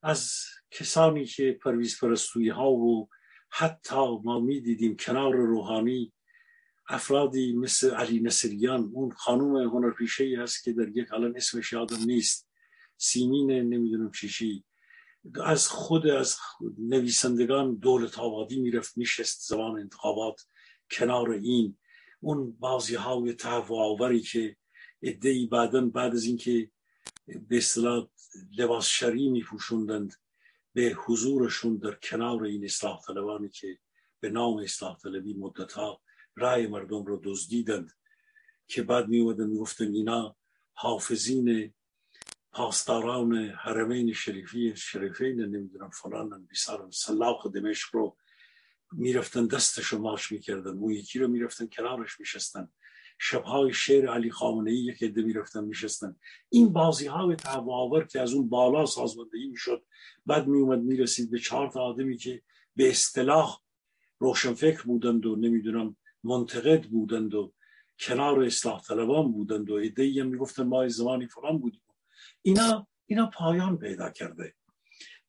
از کسانی که پرویز پرستوی ها و حتی ما می‌دیدیم کنار روحانی افرادی مثل علی نصریان اون خانوم هنرپیشه ای هست که در یک الان اسمش یادم نیست. سیمین نمی‌دونم چیشی از خود از نویسندگان دولت آبادی می‌رفت میشست زمان انتخابات کنار این. اون بازی های آوری که ادهی بعدا بعد از اینکه به اصطلاح لباس شری میپوشوندند به حضورشون در کنار این اصلاح طلبانی که به نام اصلاح طلبی مدت ها رای مردم رو دزدیدند که بعد می اومدن می‌گفتن اینا حافظین پاسداران حرمین شریفی شریفین نمی‌دونم فلان بیسارن سلاخ دمشق رو می‌رفتن دستش رو ماش می‌کردن اون یکی رو می‌رفتن کنارش میشستن. شبهای شعر علی خامنه ای یک عده می‌رفتن میشستن. این بازی های تواور که از اون بالا سازماندهی می‌شد بعد میومد می‌رسید به چهار تا آدمی که به اصطلاح روشنفکر بودند و نمی‌دونم منتقد بودند و کنار اصلاح طلبان بودند و ایده می‌گفتن ما زمانی فلان بودیم. اینا اینا پایان پیدا کرده.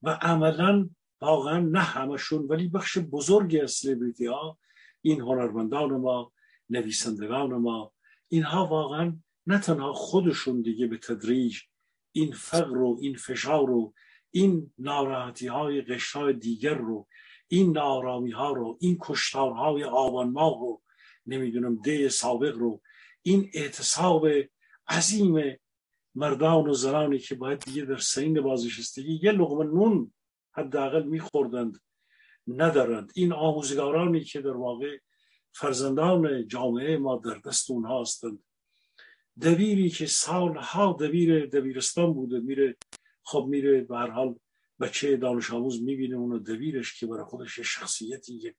و عملا واقعا نه همشون ولی بخش بزرگی از سلیبریتی ها این هنرمندان ما نویسندگان ما اینها واقعا نه تنها خودشون دیگه به تدریج این فقر و این فشار و این ناراحتی های قشتای دیگر رو این نارامی ها رو این کشتارهای آبان ماه رو نمی‌دونم ده سابق رو. این اعتصاب عظیم مردان و زنانی که باید دیگه در سین بازنشستگی یه لغمه نون حداقل میخوردند ندارند. این آموزگارانی که در واقع فرزندان جامعه ما در دست اونها هستند. دبیری که سالها دبیر دبیرستان بوده میره خب میره به هر حال بچه دانش آموز می‌بینه اونو دبیرش که برای خودش شخصیتی یک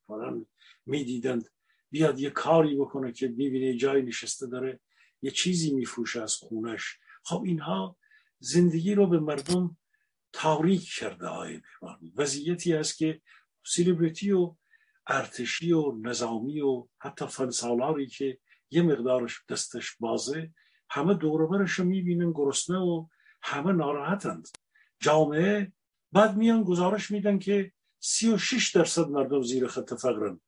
می‌دیدند. بیاد یه کاری بکنه که می‌بینه جای نشسته داره یه چیزی میفروشه از خونش. خب اینها زندگی رو به مردم تاریک کرده های وضعیتی است که سیلیبریتی و ارتشی و نظامی و حتی فنسالاری که یه مقدارش دستش بازه همه دوربرش رو می‌بینن گرسنه و همه ناراحتند. جامعه بعد میان گزارش میدن که 36 درصد مردم زیر خط فقرن.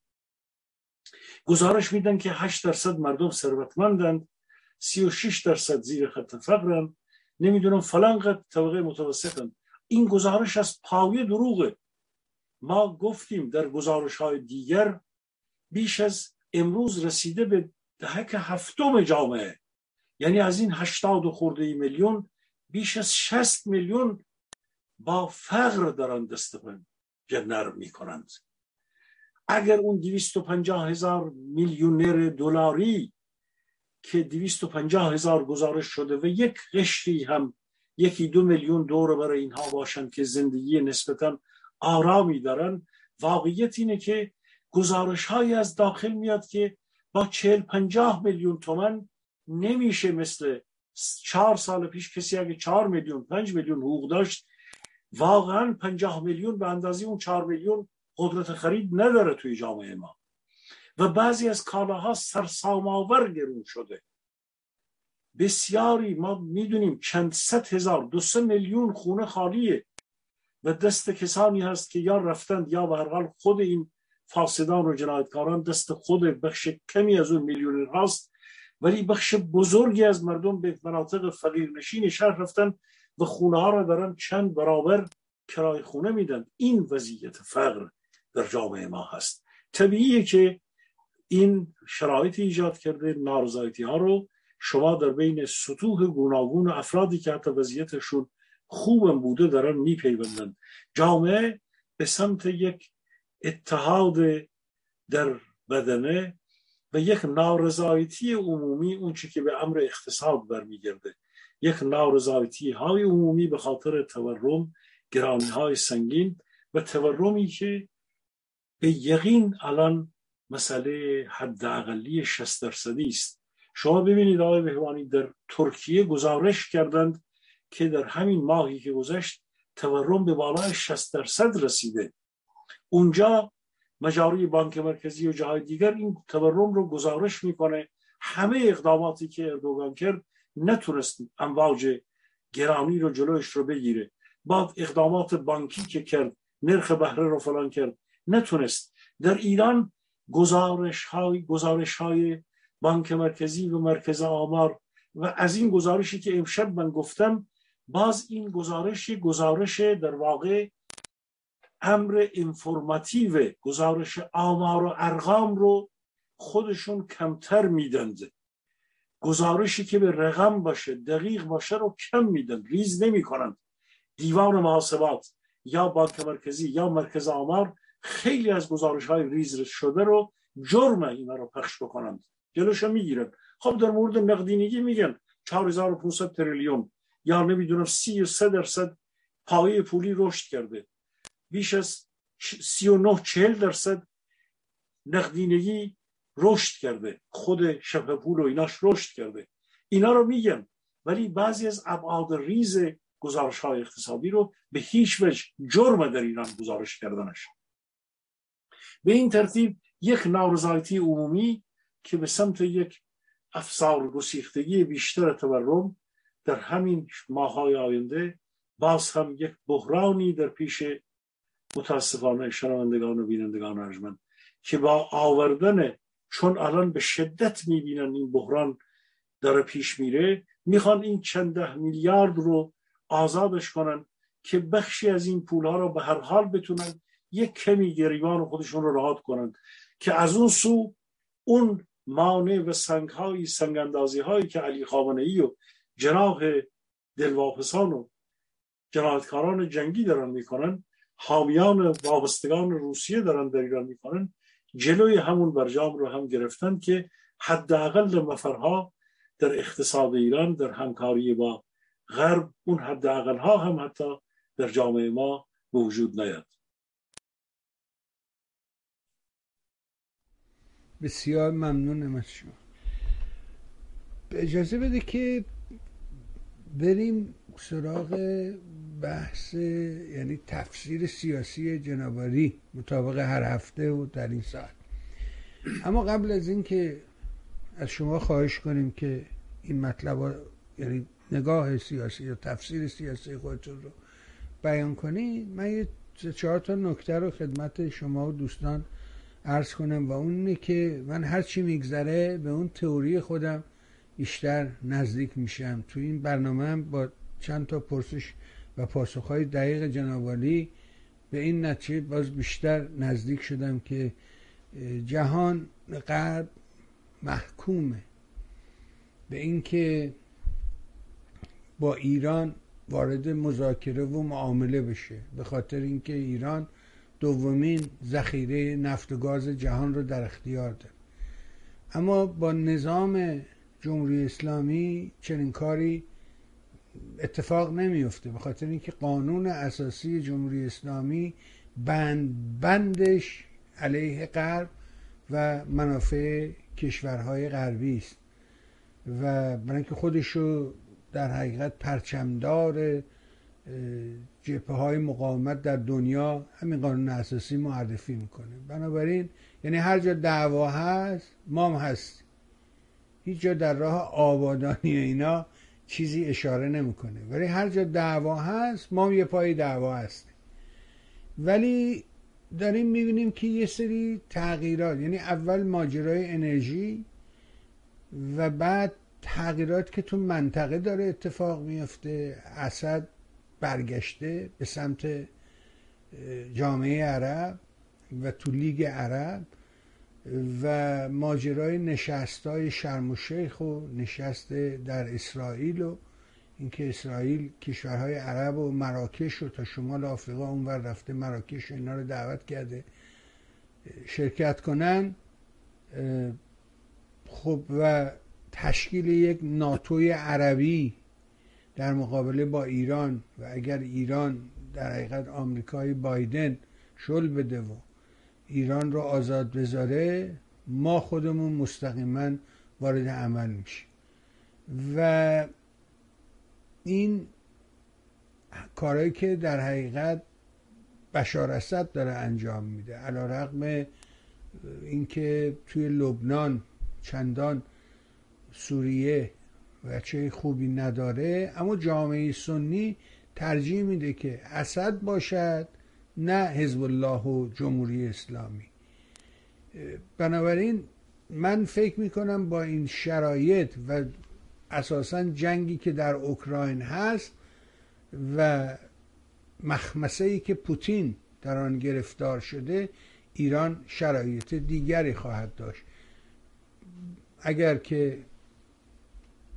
گزارش میدن که 8 درصد مردم ثروتمندند 36 درصد زیر خط فقرن. نمی‌دونم فلان قد طبقه متوسطن. این گزارش از پایه دروغه. ما گفتیم در گزارش های دیگر بیش از امروز رسیده به دهک هفتم جامعه. یعنی از این هشتاد و خورده میلیون بیش از شست میلیون با فقر دارن دست جنر می کنند اگر اون 250 هزار میلیونر دلاری که 250 هزار گزارش شده و یک قشری هم یکی دو میلیون دور برای اینها باشند که زندگی نسبتا آرامی دارن واقعیت اینه که گزارش های از داخل میاد که با چهل پنجاه میلیون تومن نمیشه مثل چهار سال پیش کسی اگه چهار میلیون پنج میلیون حقوق داشت واقعا پنجاه میلیون به اندازه اون چهار میلیون قدرت خرید نداره توی جامعه ما. و بعضی از کالاها سرساماور گرون شده. بسیاری ما می‌دونیم چند صد هزار دو سه میلیون خونه خالیه. و دست کسانی هست که یا رفتند یا به هر حال خود این فاسدان و جنایتکاران دست خود بخش کمی از اون میلیون هاست. ولی بخش بزرگی از مردم به مناطق فقیر نشین شهر رفتن و خونه ها را دارن چند برابر کرای خونه میدن. این وضعیت فقر. در جامعه ما هست. طبیعیه که این شرایط ایجاد کرده نارضایتی ها رو شما در بین سطوح گوناگون افرادی که حتی وضعیتشون خوبم بوده دارن میپیوندن. جامعه به سمت یک اتحاد در بدنه و یک نارضایتی عمومی اون که به امر اقتصاد برمیگرده یک نارضایتی های عمومی به خاطر تورم گرانی های سنگین و تورمی که به یقین الان مسئله حداقلی 60 درصدی است. شما ببینید آقای بهوانی در ترکیه گزارش کردند که در همین ماهی که گذشت تورم به بالای 60 درصد رسیده. اونجا مجاری بانک مرکزی و جاهای دیگر این تورم رو گزارش می‌کنه. همه اقداماتی که اردوگان کرد نتونست امواج گرانی رو جلوش رو بگیره. بعد اقدامات بانکی که کرد نرخ بهره رو فلان کرد. نتونست. در ایران گزارش های گزارش های بانک مرکزی و مرکز آمار و از این گزارشی که امشب من گفتم باز این گزارش گزارش در واقع امر انفرماتیو گزارش آمار و ارقام رو خودشون کمتر میدند. گزارشی که به رقم باشه دقیق باشه رو کم میدن ریز نمی دیوان محاسبات یا بانک مرکزی یا مرکز آمار خیلی از گزارش های ریز شده رو جرم اینا رو پخش بکنند جلوشو می‌گیرن. خب در مورد نقدینگی میگن. 4500 تریلیون. یا نمی‌دونم 33 درصد پایه پولی رشد کرده. بیش از 39 40 درصد نقدینگی رشد کرده. خود شبه پول و ایناش رشد کرده. اینا رو میگن. ولی بعضی از ابعاد ریز گزارش های اقتصادی رو به هیچ وجه جرم در ایران گزارش کردنش. به این ترتیب یک نارضایتی عمومی که به سمت یک افسار گسیختگی بیشتر تورم در همین ماهای آینده باز هم یک بحرانی در پیش متاسفانه شنوندگان و بینندگان ارجمند که با آوردن چون الان به شدت می‌بینن این بحران داره پیش میره می‌خوان این چند ده میلیارد رو آزادش کنن که بخشی از این پولها رو به هر حال بتونن یک کمی گریبان خودشون رو راحت کنن که از اون سو اون مانع و سنگ های سنگ اندازی هایی که علی خامنه ای و جناح دلواپسان و جنایتکاران جنگی دارن می‌کنن حامیان وابستگان روسیه دارن در ایران می‌کنن جلوی همون برجام رو هم گرفتن که حداقل مفرها در اقتصاد ایران در همکاری با غرب اون حداقل ها هم حتی در جامعه ما به وجود نیاد. بسیار ممنونم از شما. اجازه بده که بریم سراغ بحث یعنی تفسیر سیاسی جنابالی مطابق هر هفته و در این ساعت. اما قبل از اینکه از شما خواهش کنیم که این مطلب یعنی نگاه سیاسی و تفسیر سیاسی خودتون رو بیان کنید من یه چهار تا نکته رو خدمت شما و دوستان عرض کنم و اون اینه که من هر چی میگذره به اون تئوری خودم بیشتر نزدیک میشم. تو این برنامه هم با چند تا پرسش و پاسخهای دقیق جنابالی به این نتیجه باز بیشتر نزدیک شدم که جهان غرب محکومه به اینکه با ایران وارد مذاکره و معامله بشه. به خاطر اینکه ایران دومین ذخیره نفت و گاز جهان رو در اختیار داره. اما با نظام جمهوری اسلامی چنین کاری اتفاق نمیفته به خاطر اینکه قانون اساسی جمهوری اسلامی بند بندش علیه غرب و منافع کشورهای غربی است. و برای اینکه خودشو در حقیقت پرچمدار جبهه های مقاومت در دنیا همین قانون اساسی معرفی می‌کنه. بنابراین یعنی هر جا دعوا هست ما هم هستیم. هیچ جا در راه آبادانی اینا چیزی اشاره نمی‌کنه. ولی هر جا دعوا هست ما یه پای دعوا هستیم. ولی داریم می‌بینیم که یه سری تغییرات یعنی اول ماجرای انرژی و بعد تغییرات که تو منطقه داره اتفاق میفته اسد برگشته به سمت جامعه عرب و تو لیگ عرب و ماجرای نشست های شرم و شیخ و نشست در اسرائیل و اینکه اسرائیل کشورهای عرب و مراکش رو تا شمال آفریقا اونور رفته مراکش و اینا رو دعوت کرده شرکت کنن خب و تشکیل یک ناتوی عربی در مقابله با ایران و اگر ایران در حقیقت آمریکای بایدن شل بده و ایران رو آزاد بذاره ما خودمون مستقیما وارد عمل میشیم. و این کارهایی که در حقیقت بشار اسد داره انجام میده علا رقم اینکه توی لبنان چندان سوریه چه خوبی نداره اما جامعه سنی ترجیح میده که اسد باشد نه حزب الله و جمهوری اسلامی. بنابراین من فکر می‌کنم با این شرایط و اساسا جنگی که در اوکراین هست و مخمسه ای که پوتین در آن گرفتار شده ایران شرایط دیگری خواهد داشت. اگر که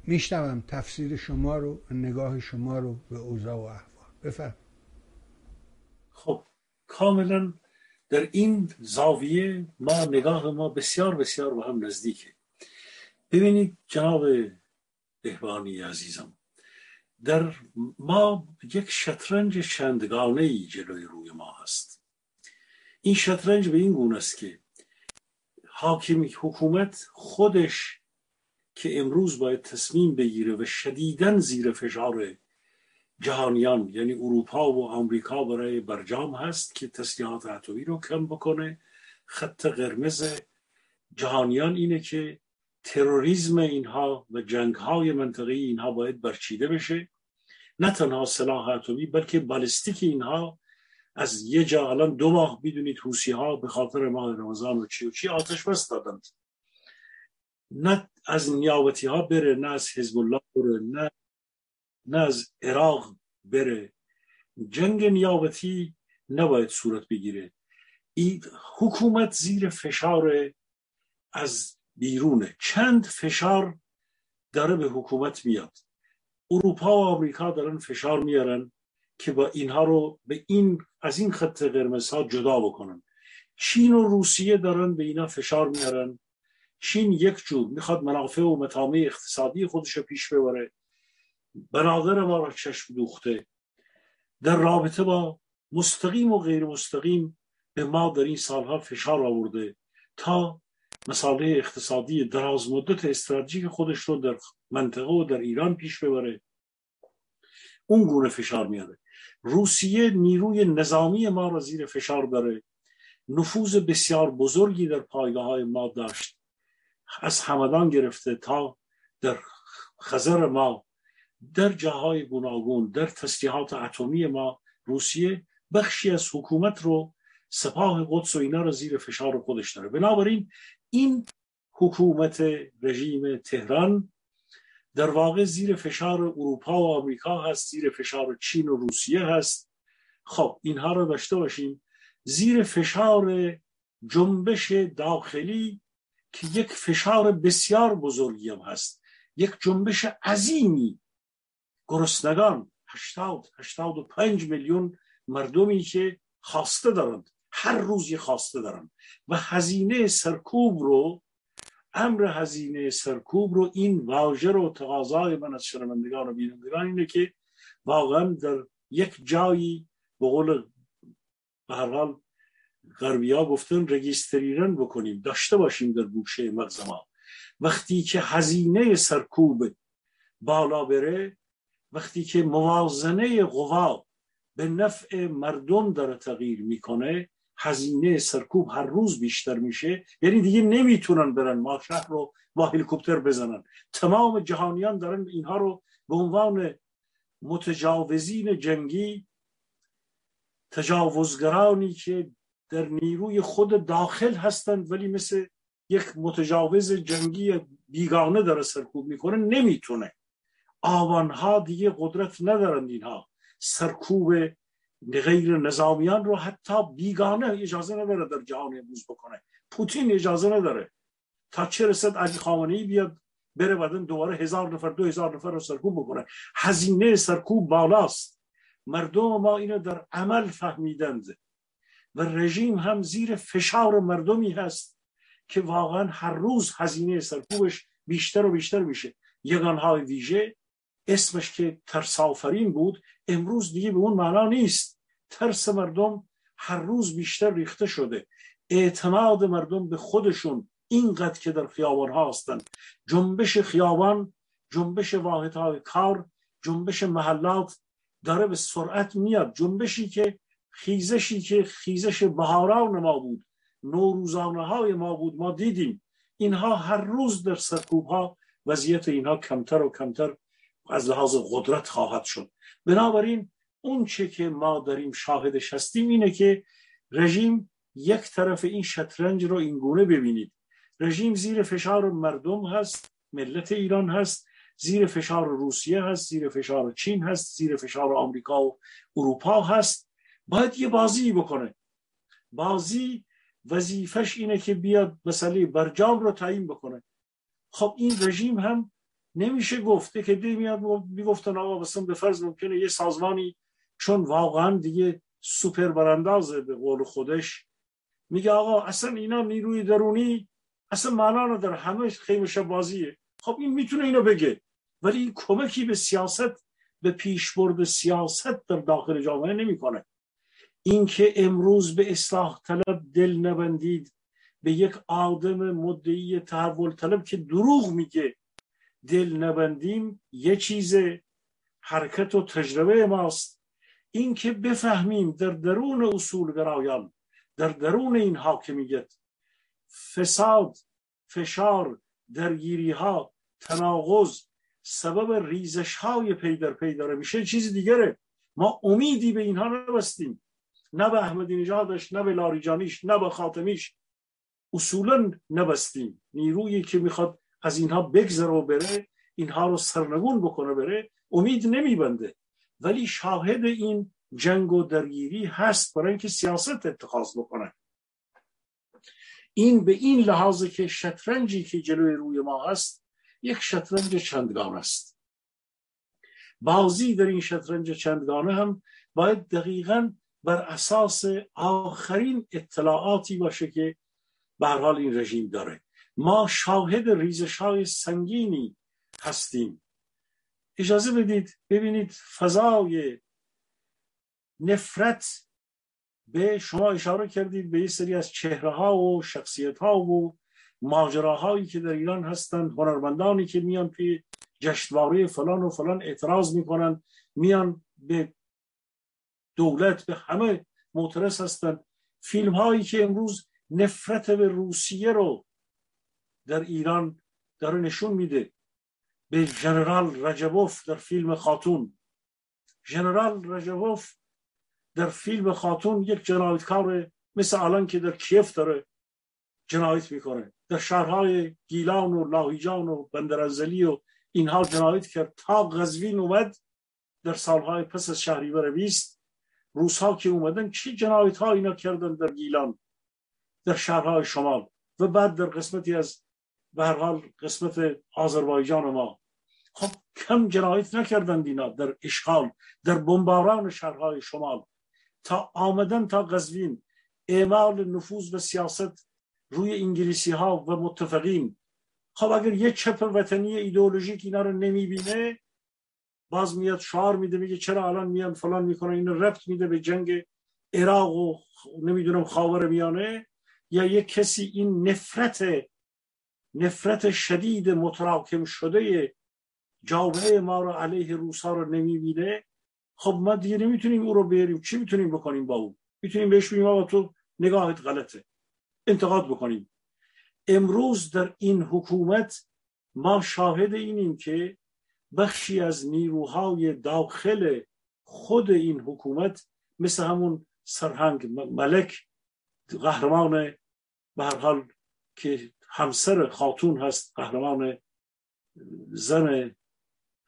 میشنوم تفسیر شما رو نگاه شما رو به اوضاع و احوال. بفرم خب کاملا در این زاویه ما نگاه ما بسیار بسیار به هم نزدیکه. ببینید جناب بهبانی عزیزم در ما یک شطرنج چندگانه جلوی روی ما هست. این شطرنج به این گونه است که حاکمی حکومت خودش که امروز باید تصمیم بگیره و شدیدن زیر فشار جهانیان یعنی اروپا و آمریکا برای برجام هست که تسلیحات اتمی رو کم بکنه. خط قرمز جهانیان اینه که تروریسم اینها و جنگ های منطقی اینها باید برچیده بشه. نه تنها سلاح اتمی بلکه بالستیک اینها از یه جا الان دو ماه می‌دونید حوسی ها به خاطر ماه رمضان و چی و چی آتش بس دادند. نه از نیابتی ها بره نه از حزب الله بره نه نه از عراق بره. جنگ نیابتی نباید صورت بگیره. این حکومت زیر فشار از بیرونه. چند فشار داره به حکومت میاد؟ اروپا و آمریکا دارن فشار میارن که با اینها رو به این از این خط قرمز ها جدا بکنن. چین و روسیه دارن به اینا فشار میارن. چین یک جور. می‌خواد منافع و مطامع اقتصادی خودش رو پیش ببره. بنادر ما را چشم دوخته. در رابطه با مستقیم و غیر مستقیم به ما در این سالها فشار آورده تا مساله اقتصادی دراز مدت استراتژیک خودش رو در منطقه و در ایران پیش ببره. اون گونه فشار میاره. روسیه نیروی نظامی ما را زیر فشار داره. نفوذ بسیار بزرگی در پایگاه های ما داشت. از همدان گرفته تا در خزر ما در جاهای گوناگون در تسلیحات اتمی ما روسیه بخشی از حکومت رو سپاه قدس و اینا رو زیر فشار خودش داره. بنابراین این حکومت رژیم تهران در واقع زیر فشار اروپا و آمریکا هست زیر فشار چین و روسیه هست. خب اینها رو داشته باشیم. زیر فشار جنبش داخلی که یک فشار بسیار بزرگی هم هست. یک جنبش عظیمی. گرسنگان هشتاد هشتاد و پنج میلیون مردمی که خواسته دارند. هر روز یه خواسته دارن و هزینه سرکوب رو امر هزینه سرکوب رو این واژه رو تقاضای من از شنوندگان و بینندگان اینه که واقعا در یک جایی به قول به هر حال غربی ها گفتن رگیستریرن بکنیم. داشته باشیم در گوشه مغز ما وقتی که هزینه سرکوب بالا بره وقتی که موازنه قوا به نفع مردم داره تغییر می‌کنه هزینه سرکوب هر روز بیشتر میشه. یعنی دیگه نمی‌تونن برن ما شهر رو با هلیکوپتر بزنن. تمام جهانیان دارن اینها رو به عنوان متجاوزین جنگی تجاوزگرانی که در نیروی خود داخل هستند ولی مثل یک متجاوز جنگی بیگانه داره سرکوب می‌کنه نمی‌تونه. آوانها دیگه قدرت ندارند اینها. سرکوب غیر نظامیان رو حتی بیگانه اجازه نداره در جهان امروز بکنه. پوتین اجازه نداره. تا چه رسد علی خامنه‌ای بیاد بره بعدن دوباره هزار نفر دو هزار نفر رو سرکوب بکنه. هزینه سرکوب بالاست. مردم ما اینو در عمل فهمیدند. و رژیم هم زیر فشار مردمی هست که واقعا هر روز هزینه سرکوبش بیشتر و بیشتر میشه. یگانهای ویژه اسمش که ترسافرین بود امروز دیگه به اون معنا نیست. ترس مردم هر روز بیشتر ریخته شده. اعتماد مردم به خودشون اینقدر که در خیابان ها هستند جنبش خیابان جنبش واحدهای کار جنبش محلات داره به سرعت میاد. جنبشی که خیزشی که خیزش بهاران ما بود نوروزانه های ما بود ما دیدیم. اینها هر روز در سرکوب ها وضعیت اینها کمتر و کمتر از لحاظ قدرت خواهد شد. بنابراین اون چه که ما داریم شاهدش هستیم اینه که رژیم یک طرف این شطرنج رو اینگونه ببینید. رژیم زیر فشار مردم هست ملت ایران هست زیر فشار روسیه هست زیر فشار چین هست زیر فشار آمریکا و اروپا هست. باید یه بازی بکنه. بازی وظیفش اینه که بیاد مسئله برجام رو تعیین بکنه. خب این رژیم هم نمیشه گفته که دی میاد می‌گفتن آقا مثلا به فرض ممکنه یه سازمانی چون واقعا دیگه سوپر براندازه به قول خودش. میگه آقا اصلا اینا نیروی درونی اصلا معنا نداره. همه خیمش بازیه. خب این می‌تونه اینو بگه. ولی این کمکی به سیاست به پیشبرد سیاست در داخل جامعه نمی‌کنه. اینکه امروز به اصلاح طلب دل نبندید به یک آدم مدعی تحول طلب که دروغ میگه دل نبندیم یه چیز حرکت و تجربه ماست. اینکه بفهمیم در درون اصول گرایان در درون این حاکمیت فساد فشار درگیری ها تناقض سبب ریزش های پی در پی داره. میشه چیز دیگره. ما امیدی به اینها نبستیم. نه به احمدی نژادش نه به لاریجانیش نه به خاتمیش. اصولا نبستیم. نیرویی که می‌خواد از اینها بگذره و بره اینها رو سرنگون بکنه بره امید نمیبنده. ولی شاهد این جنگ و درگیری هست برای اینکه سیاست اتخاذ بکنه. این به این لحاظ که شطرنجی که جلوی روی ما هست یک شطرنج چندگان است. بازی در این شطرنج چندگانه هم باید دقیقا بر اساس آخرین اطلاعاتی باشه که به حال این رژیم داره. ما شاهد ریزش های سنگینی هستیم. اجازه بدید ببینید فضای نفرت به شما اشاره کردید به یه سری از چهره ها و شخصیت ها و ماجراهایی که در ایران هستند هنرمندانی که میان پی جشنواره فلان و فلان اعتراض می‌کنن میان به دولت به همه معترض هستند. فیلم هایی که امروز نفرت به روسیه رو در ایران داره نشون میده. به ژنرال رجبوف در فیلم خاتون. ژنرال رجبوف در فیلم خاتون یک جنایتکار مثل الان که در کیف داره جنایت می‌کنه. در شهرهای گیلان و لاهیجان و بندرزلی و اینها جنایت کرد. تا غزوین اومد در سالهای پس از شهریور 20 روزها که اومدن چه جنایت ها اینا کردن در گیلان در شهرهای شمال و بعد در قسمتی از به حال قسمت آذربایجان ما. خب کم جنایت نکردند اینا در اشغال در بمباران شهرهای شمال. تا آمدن تا قزوین اعمال نفوذ و سیاست روی انگلیسی ها و متفقین. خب اگر یه چپ وطنی ایدئولوژیک اینا رو نمی‌بینه باز میاد شعار میده میگه چرا الان میان فلان می‌کنه اینو رفت میده به جنگ عراق و نمی‌دونم خاور میانه. یا یه کسی این نفرت نفرت شدید متراکم شده جامعه ما رو علیه روسا رو نمی‌بینه. خب ما دیگه نمی‌تونیم او رو بیاریم. چی می‌تونیم بکنیم با او؟ می‌تونیم بهش بگیم آقا تو نگاهت غلطه. انتقاد بکنیم. امروز در این حکومت ما شاهد اینیم که بخشی از نیروهای داخل خود این حکومت مثل همون سرهنگ ملک قهرمان به هر حال که همسر خاتون هست قهرمان زن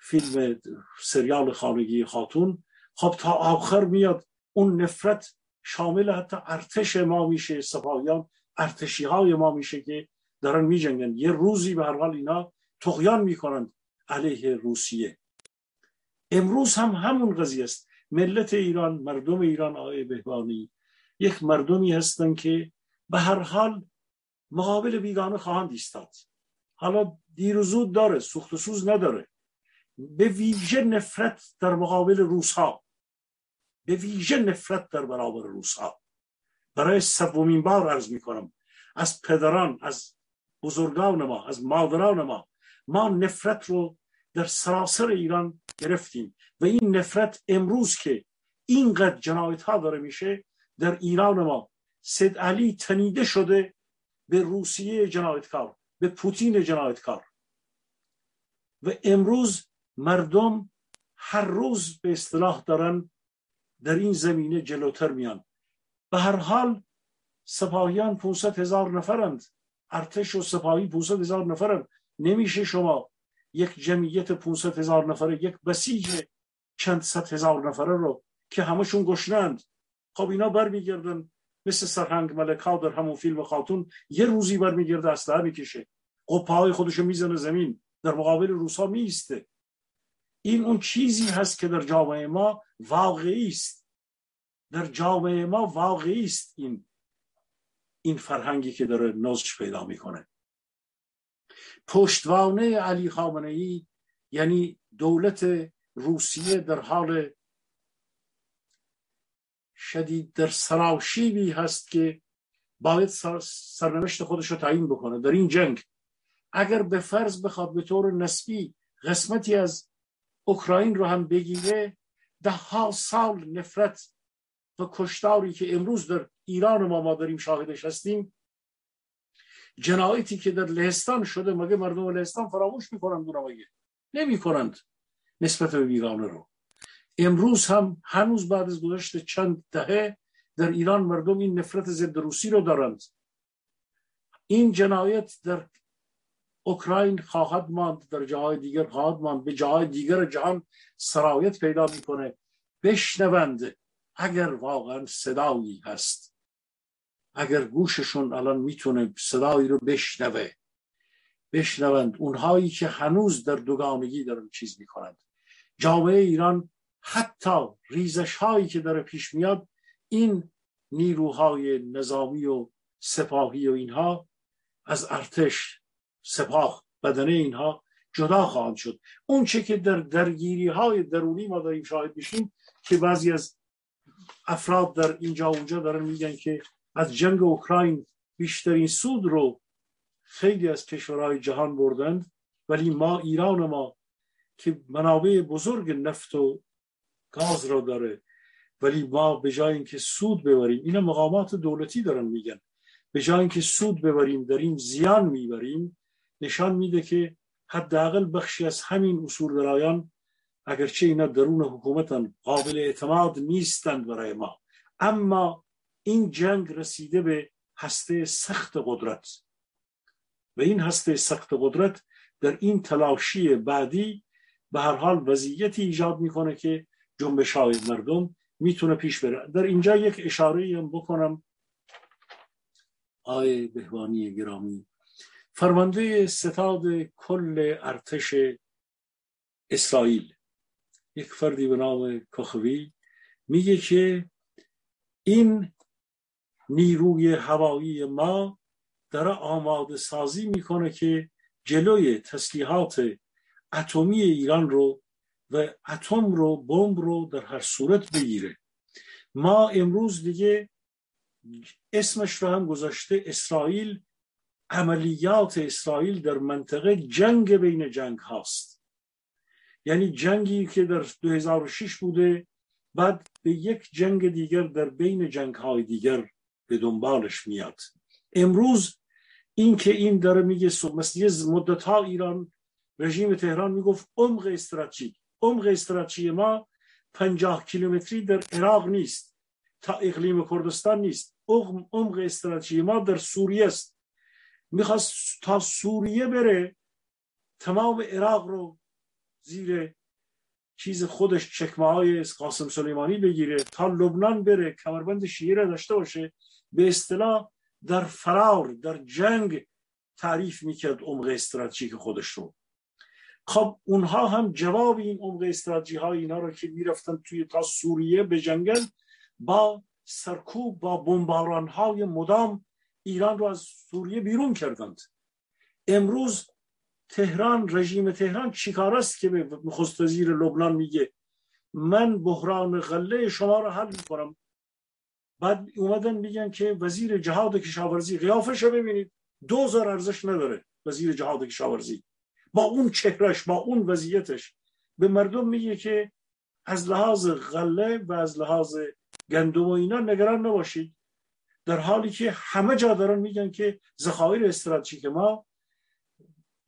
فیلم سریال خانگی خاتون. خب تا آخر میاد اون نفرت شامل حتی ارتش ما میشه سپاهیان ارتشی های ما میشه که دارن میجنگن. یه روزی به هر حال اینا تقیان می‌کنند. علیه روسیه. امروز هم همون قضیه است. ملت ایران مردم ایران آقای بهبانی یک مردمی هستن که به هر حال مقابل بیگانه خواهند ایستاد. حالا دیر و زود داره سوخت و سوز نداره. به ویژه نفرت در مقابل روس ها به ویژه نفرت در برابر روس ها برای سومین بار عرض می کنم از پدران از بزرگان ما از مادران ما ما نفرت رو در سراسر ایران گرفتیم و این نفرت امروز که اینقدر جنایت ها داره میشه در ایران ما. سید علی تنیده شده به روسیه جنایتکار به پوتین جنایتکار. و امروز مردم هر روز به اصطلاح دارن در این زمینه جلوتر میان. به هر حال سپاهیان 500 هزار نفرند. ارتش و سپاهی 500 هزار نفرند. نمیشه شما یک جمعیت 500 هزار نفره یک بسیج چند صد هزار نفره رو که همشون گشنند خب اینا برمیگردن مثل سرهنگ ملکا در همون فیلم خاتون یه روزی برمیگرده اسلحه می‌کشه. قپه خودشو می‌زنه زمین در مقابل روسا میسته این اون چیزی هست که در جامعه ما واقعی است. در جامعه ما واقعی است این این فرهنگی که داره نزش پیدا می‌کنه. پشتوانه علی خامنه ای یعنی دولت روسیه در حال شدید در سراوشیبی هست که باید سرنوشت خودش رو تعیین بکنه. در این جنگ اگر به فرض بخواد به طور نسبی قسمتی از اوکراین رو هم بگیره ده ها سال نفرت و کشتاری که امروز در ایران ما ما داریم شاهدش هستیم جنایتی که در لهستان شده مگه مردم لهستان فراموش می‌کنند مگه نمی‌کنند نسبت به بیگانه رو. امروز هم هنوز بعد از گذشت چند دهه در ایران مردم این نفرت ضد روسی رو دارند. این جنایت در اوکراین خواهد ماند در جاهای دیگر خواهد ماند به جاهای دیگر جهان سرایت پیدا می‌کنه. بشنوند اگر واقعا صدایی هست. اگر گوششون الان می‌تونه صدایی رو بشنوه بشنوند اونهایی که هنوز در دوگانگی دارن چیز می‌کنند. جامعه ایران حتی ریزش هایی که داره پیش میاد این نیروهای نظامی و سپاهی و اینها از ارتش سپاه بدنه اینها جدا خواهند شد. اون چه که در درگیری های درونی ما داریم شاهد میشیم که بعضی از افراد در اینجا اونجا دارن میگن که از جنگ اوکراین بیشترین سود رو خیلی از کشورهای جهان بردند ولی ما ایران ما که منابع بزرگ نفت و گاز را داره ولی ما به جای اینکه سود ببریم اینا مقامات دولتی دارن میگن به جای اینکه سود ببریم داریم زیان می‌بریم نشان میده که حداقل بخشی از همین اصول درایان اگرچه اینا درون حکومتن قابل اعتماد نیستند برای ما. اما این جنگ رسیده به هسته سخت قدرت. و این هسته سخت قدرت در این تلاشی بعدی به هر حال وضعیتی ایجاد می‌کنه که جنبش های مردم می‌تونه پیش بره. در اینجا یک اشاره هم بکنم. آی بهوانی گرامی فرمانده ستاد کل ارتش اسرائیل. یک فردی به نام کخوی میگه که این نیروی هوایی ما داره آماده سازی می‌کنه که جلوی تسلیحات اتمی ایران رو و اتم رو بمب رو در هر صورت بگیره. ما امروز دیگه اسمش رو هم گذاشته اسرائیل. عملیات اسرائیل در منطقه جنگ بین جنگ هاست. یعنی جنگی که در 2006 بوده بعد به یک جنگ دیگر در بین جنگ های دیگر به دنبالش میاد. امروز این که این داره میگه مثل مدت ها ایران رژیم تهران می‌گفت عمق استراتژیک عمق استراتژی ما پنجاه کیلومتری در عراق نیست تا اقلیم کردستان نیست. عمق استراتژی ما در سوریه است. می‌خواست تا سوریه بره تمام عراق رو زیر چیز خودش چکمه های قاسم سلیمانی بگیره تا لبنان بره کمربند شیعه داشته باشه به اصطلاح در فرار در جنگ تعریف می‌کرد عمق استراتژیک خودش رو. خب اونها هم جواب این عمق استراتژی های اینا رو که می‌رفتن توی تا سوریه به جنگل با سرکوب با بمباران های مدام ایران رو از سوریه بیرون کردند. امروز تهران رژیم تهران چیکار است که به نخست وزیر لبنان میگه؟ من بحران غله شما رو حل می‌کنم. بعد اومدن میگن که وزیر جهاد کشاورزی قیافش رو ببینید. دوزار ارزش نداره وزیر جهاد کشاورزی. با اون چهرش با اون وضعیتش. به مردم میگه که از لحاظ غله و از لحاظ گندم و اینا نگران نباشید. در حالی که همه جا دارن میگن که ذخایر استراتژیک ما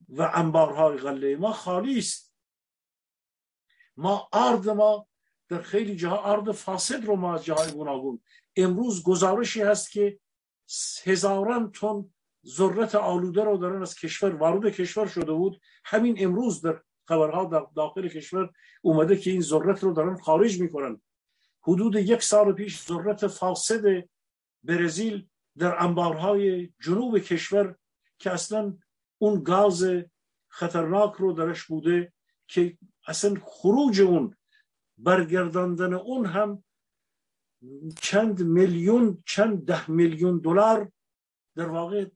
و انبارهای غله ما خالی است. ما ارد ما در خیلی جاها ارد فاسد رو ما از جاهای گوناگون. امروز گزارشی هست که هزاران تن ذرت آلوده رو دارن از کشور وارد کشور شده بود. همین امروز در خبرها در داخل کشور اومده که این ذرت رو دارن خارج می‌کنن. حدود یک سال پیش ذرت فاسد برزیل در انبارهای جنوب کشور که اصلا اون گاز خطرناک رو درش بوده که اصلا خروج اون برگرداندن اون هم چند میلیون چند ده میلیون دلار در واقع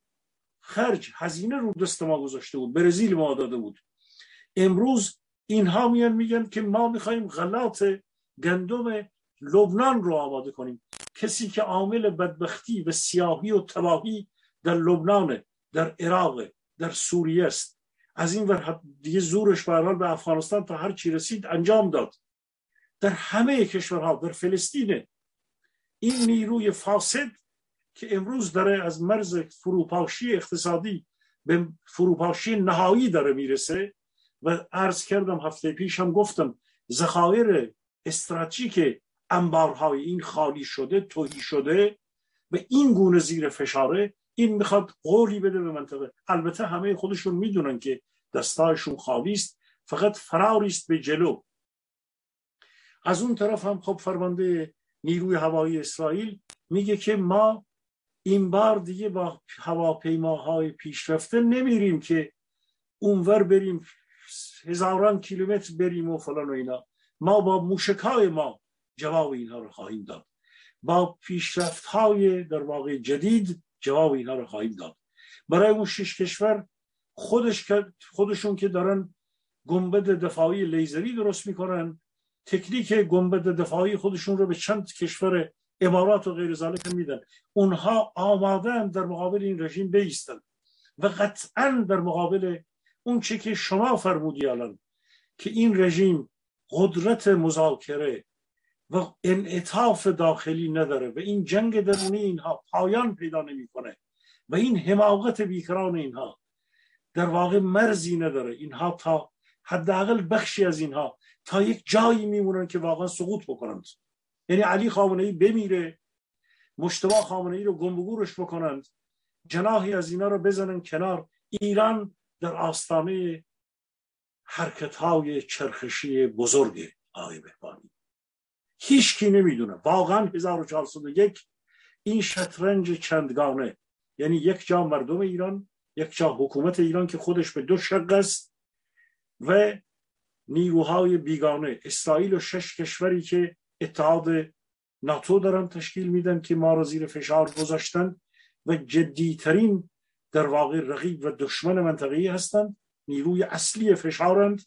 خرج هزینه رو دست ما گذاشته بود برزیل ما داده بود. امروز اینها میان میگن که ما می‌خوایم غلات گندم لبنان رو آماده کنیم. کسی که عامل بدبختی و سیاهی و تباهی در لبنان در عراق در سوریه است. از این ور دیگه زورش به به افغانستان تا هر چی رسید انجام داد. در همه کشورها در فلسطین. این نیروی فاسد که امروز داره از مرز فروپاشی اقتصادی به فروپاشی نهایی داره می‌رسه و عرض کردم هفته پیش هم گفتم ذخایر استراتژیک انبارهای این خالی شده توهی شده و این گونه زیر فشاره این می‌خواد قولی بده به منطقه. البته همه خودشون می‌دونن که دستایشون خالی است فقط فراوری است به جلو. از اون طرف هم خب فرمانده نیروی هوایی اسرائیل میگه که ما این بار دیگه با هواپیماهای پیشرفته نمیریم که اونور بریم هزاران کیلومتر بریم و فلان و اینا. ما با موشکای ما جواب اینها رو خواهیم داد. با پیشرفت های در واقع جدید جواب اینها رو خواهیم داد. برای اون شش کشور خودش خودشون که دارن گنبد دفاعی لیزری درست می‌کنن تکنیک گنبد دفاعی خودشون رو به چند کشور امارات و غیر ذالک میدن. اونها آمادن در مقابل این رژیم بیستن و قطعا در مقابل اون چه که شما فرمودی الان که این رژیم قدرت مذاکره و انعطاف داخلی نداره و این جنگ درونی اینها پایان پیدا نمی‌کنه و این حماقت بیکران اینها در واقع مرزی نداره. اینها تا حداقل بخشی از اینها تا یک جایی میمونن که واقعا سقوط بکنند. یعنی علی خامنه ای بمیره مشتبه خامنه ای رو گمبگورش بکنند جناحی از اینا رو بزنن کنار. ایران در آستانه حرکت های چرخشی بزرگ آقای بهبانی. هیچ کی نمی‌دونه. واقعا 1401 این شطرنج چندگانه. یعنی یک جا مردم ایران یک جا حکومت ایران که خودش به دو شق است و نیروهای بیگانه. اسرائیل و شش کشوری که اتحاد ناتو دارن تشکیل میدن که ما را زیر فشار گذاشتن و جدیترین در واقع رقیب و دشمن منطقه‌ای هستند نیروی اصلی فشارند.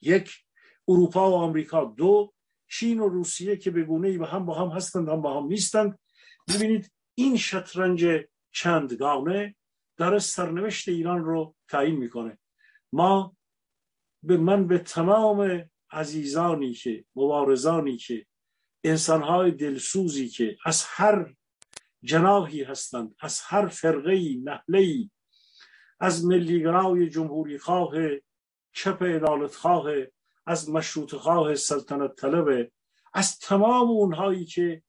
یک اروپا و آمریکا. دو چین و روسیه که به گونه ای هم با هم هستند هم با هم نیستند. ببینید این شطرنج چندگانه در سرنوشت ایران رو تعیین می‌کنه. ما به من به تمام عزیزانی که مبارزانی که انسانهای دلسوزی که از هر جناحی هستند از هر فرقه نهله از ملیگرای جمهوری خواه چپ ادالت خواه از مشروط خواه سلطنت طلب از تمام اونهایی که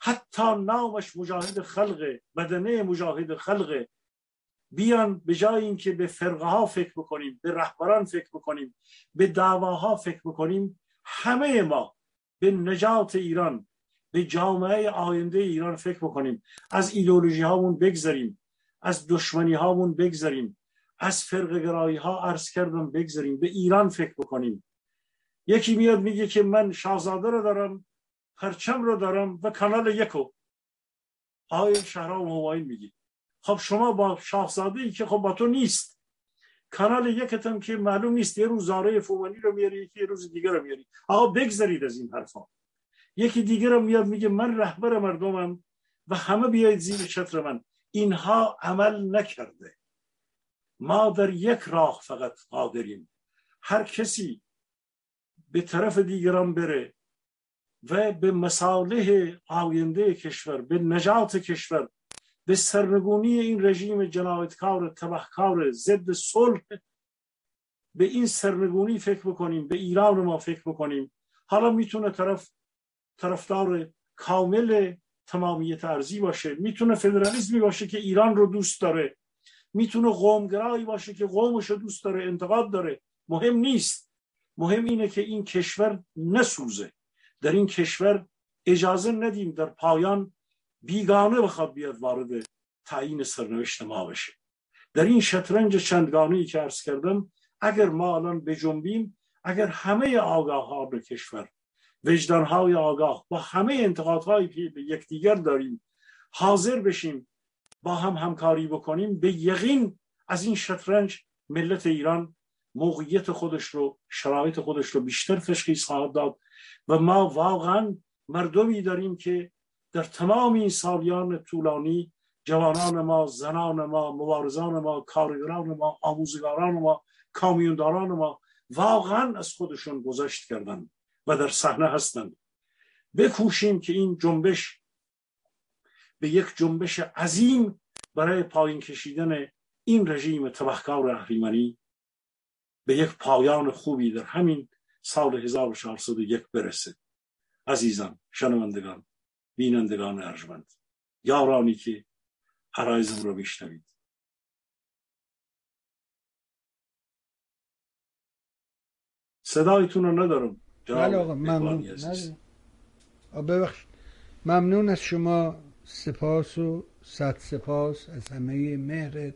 حتی نامش مجاهد خلق بدنه مجاهد خلق. بیان به جای اینکه به فرقه ها فکر بکنیم به رهبران فکر بکنیم به دعواها فکر بکنیم همه ما به نجات ایران به جامعه آینده ایران فکر بکنیم. از ایدولوژی هامون بگذاریم از دشمنی هامون بگذاریم از فرق گرایی ها عرض کردم بگذاریم به ایران فکر بکنیم. یکی میاد میگه که من شاهزاده رو دارم پرچم رو دارم و کانال یکو آقای شهرام موبایل میگی خب شما با شاهزاده ای که خب با تو نیست. کانال یکتم که معلوم نیست یه روز زاره فومانی رو میاری یکی یه روز دیگه رو میاری. آقا بگذارید از این حرفا. یکی دیگه رو میاد میگه من رهبر مردمم و همه بیاید زیر چتر من. اینها عمل نکرده. ما در یک راه فقط قادریم. هر کسی به طرف دیگران بره و به مصالح آینده کشور به نجات کشور به سرنگونی این رژیم جنایتکار تبهکار ضد صلح به این سرنگونی فکر بکنیم به ایران ما فکر بکنیم. حالا می‌تونه طرف طرفدار کامل تمامیت ارزی باشه می‌تونه فدرالیسمی باشه که ایران رو دوست داره می‌تونه قومگرایی باشه که قومش رو دوست داره انتقاد داره. مهم نیست. مهم اینه که این کشور نسوزه. در این کشور اجازه ندیم در پایان بیگانه بخواد بیاد وارد تعیین سرنوشت ما بشه. در این شطرنج چندگانه که عرض کردم اگر ما الان بجنبیم اگر همه آگاه ها به کشور وجدان های آگاه با همه انتقادهایی که به یکدیگر داریم حاضر بشیم با هم همکاری بکنیم به یقین از این شطرنج ملت ایران موقعیت خودش رو شرایط خودش رو بیشتر تشخیص خواهد داد. و ما واقعا مردمی داریم که در تمام این سالیان طولانی جوانان ما زنان ما مبارزان ما کارگران ما آموزگاران ما کامیونداران ما واقعا از خودشون گذشت کردن و در صحنه هستند. بکوشیم که این جنبش به یک جنبش عظیم برای پایین کشیدن این رژیم تبهکار اهریمنی به یک پایان خوبی در همین سال 1401 برسه عزیزان شنوندگان بینندگان ارجمند یارانی که عرایزم رو میشنوید. صدایتون رو ندارم بله آقا ممنون. ممنون از شما سپاس و صد سپاس از همه مهرت.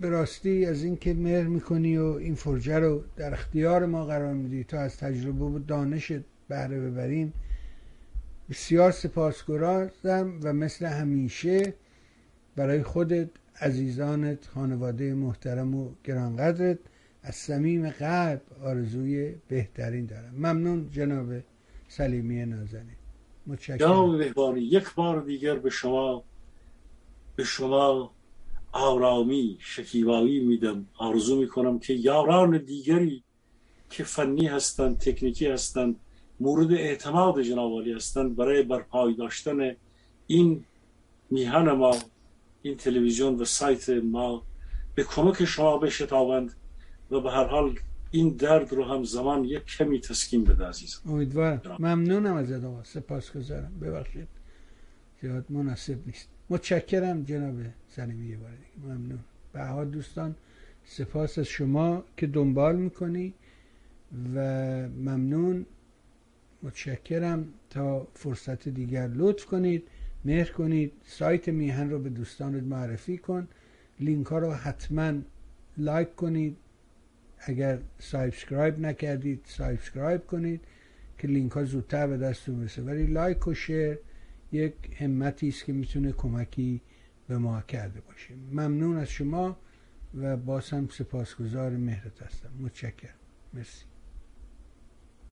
به راستی از اینکه مهر می‌کنی و این فرجه رو در اختیار ما قرار میدی تا از تجربه و دانشت بهره ببریم بسیار سپاسگزارم و مثل همیشه برای خودت عزیزانت خانواده محترم و گرانقدرت از صمیم قلب آرزوی بهترین دارم. ممنون جناب سلیمی نازنین. متشکرم. یک بار دیگر به شما به شما آرامی شکیبایی میدم. آرزو می‌کنم که یاران دیگری که فنی هستند تکنیکی هستند مورد اعتماد جنابالی هستند برای برپای داشتن این میهن ما این تلویزیون و سایت ما به کمک شما بشتابند و به هر حال این درد رو هم زمان یک کمی تسکین بده عزیز امیدوارم. ممنونم از آقا. سپاس گذارم ببخشید. زیاد مناسب نیست. متشکرم جناب سلیمی یه بار ممنون. به دوستان سپاس از شما که دنبال می‌کنی و ممنون. متشکرم. تا فرصت دیگر لطف کنید مهر کنید. سایت میهن رو به دوستانت معرفی کن. لینک ها رو حتما like کنید. اگر subscribe نکردید subscribe کنید که لینک ها زودتر به دستتون برسه. ولی like و share یک همتی است که می‌تونه کمکی به ما کرده باشه. ممنون از شما و باز هم سپاسگزار مهرت هستم. متشکرم. مرسی.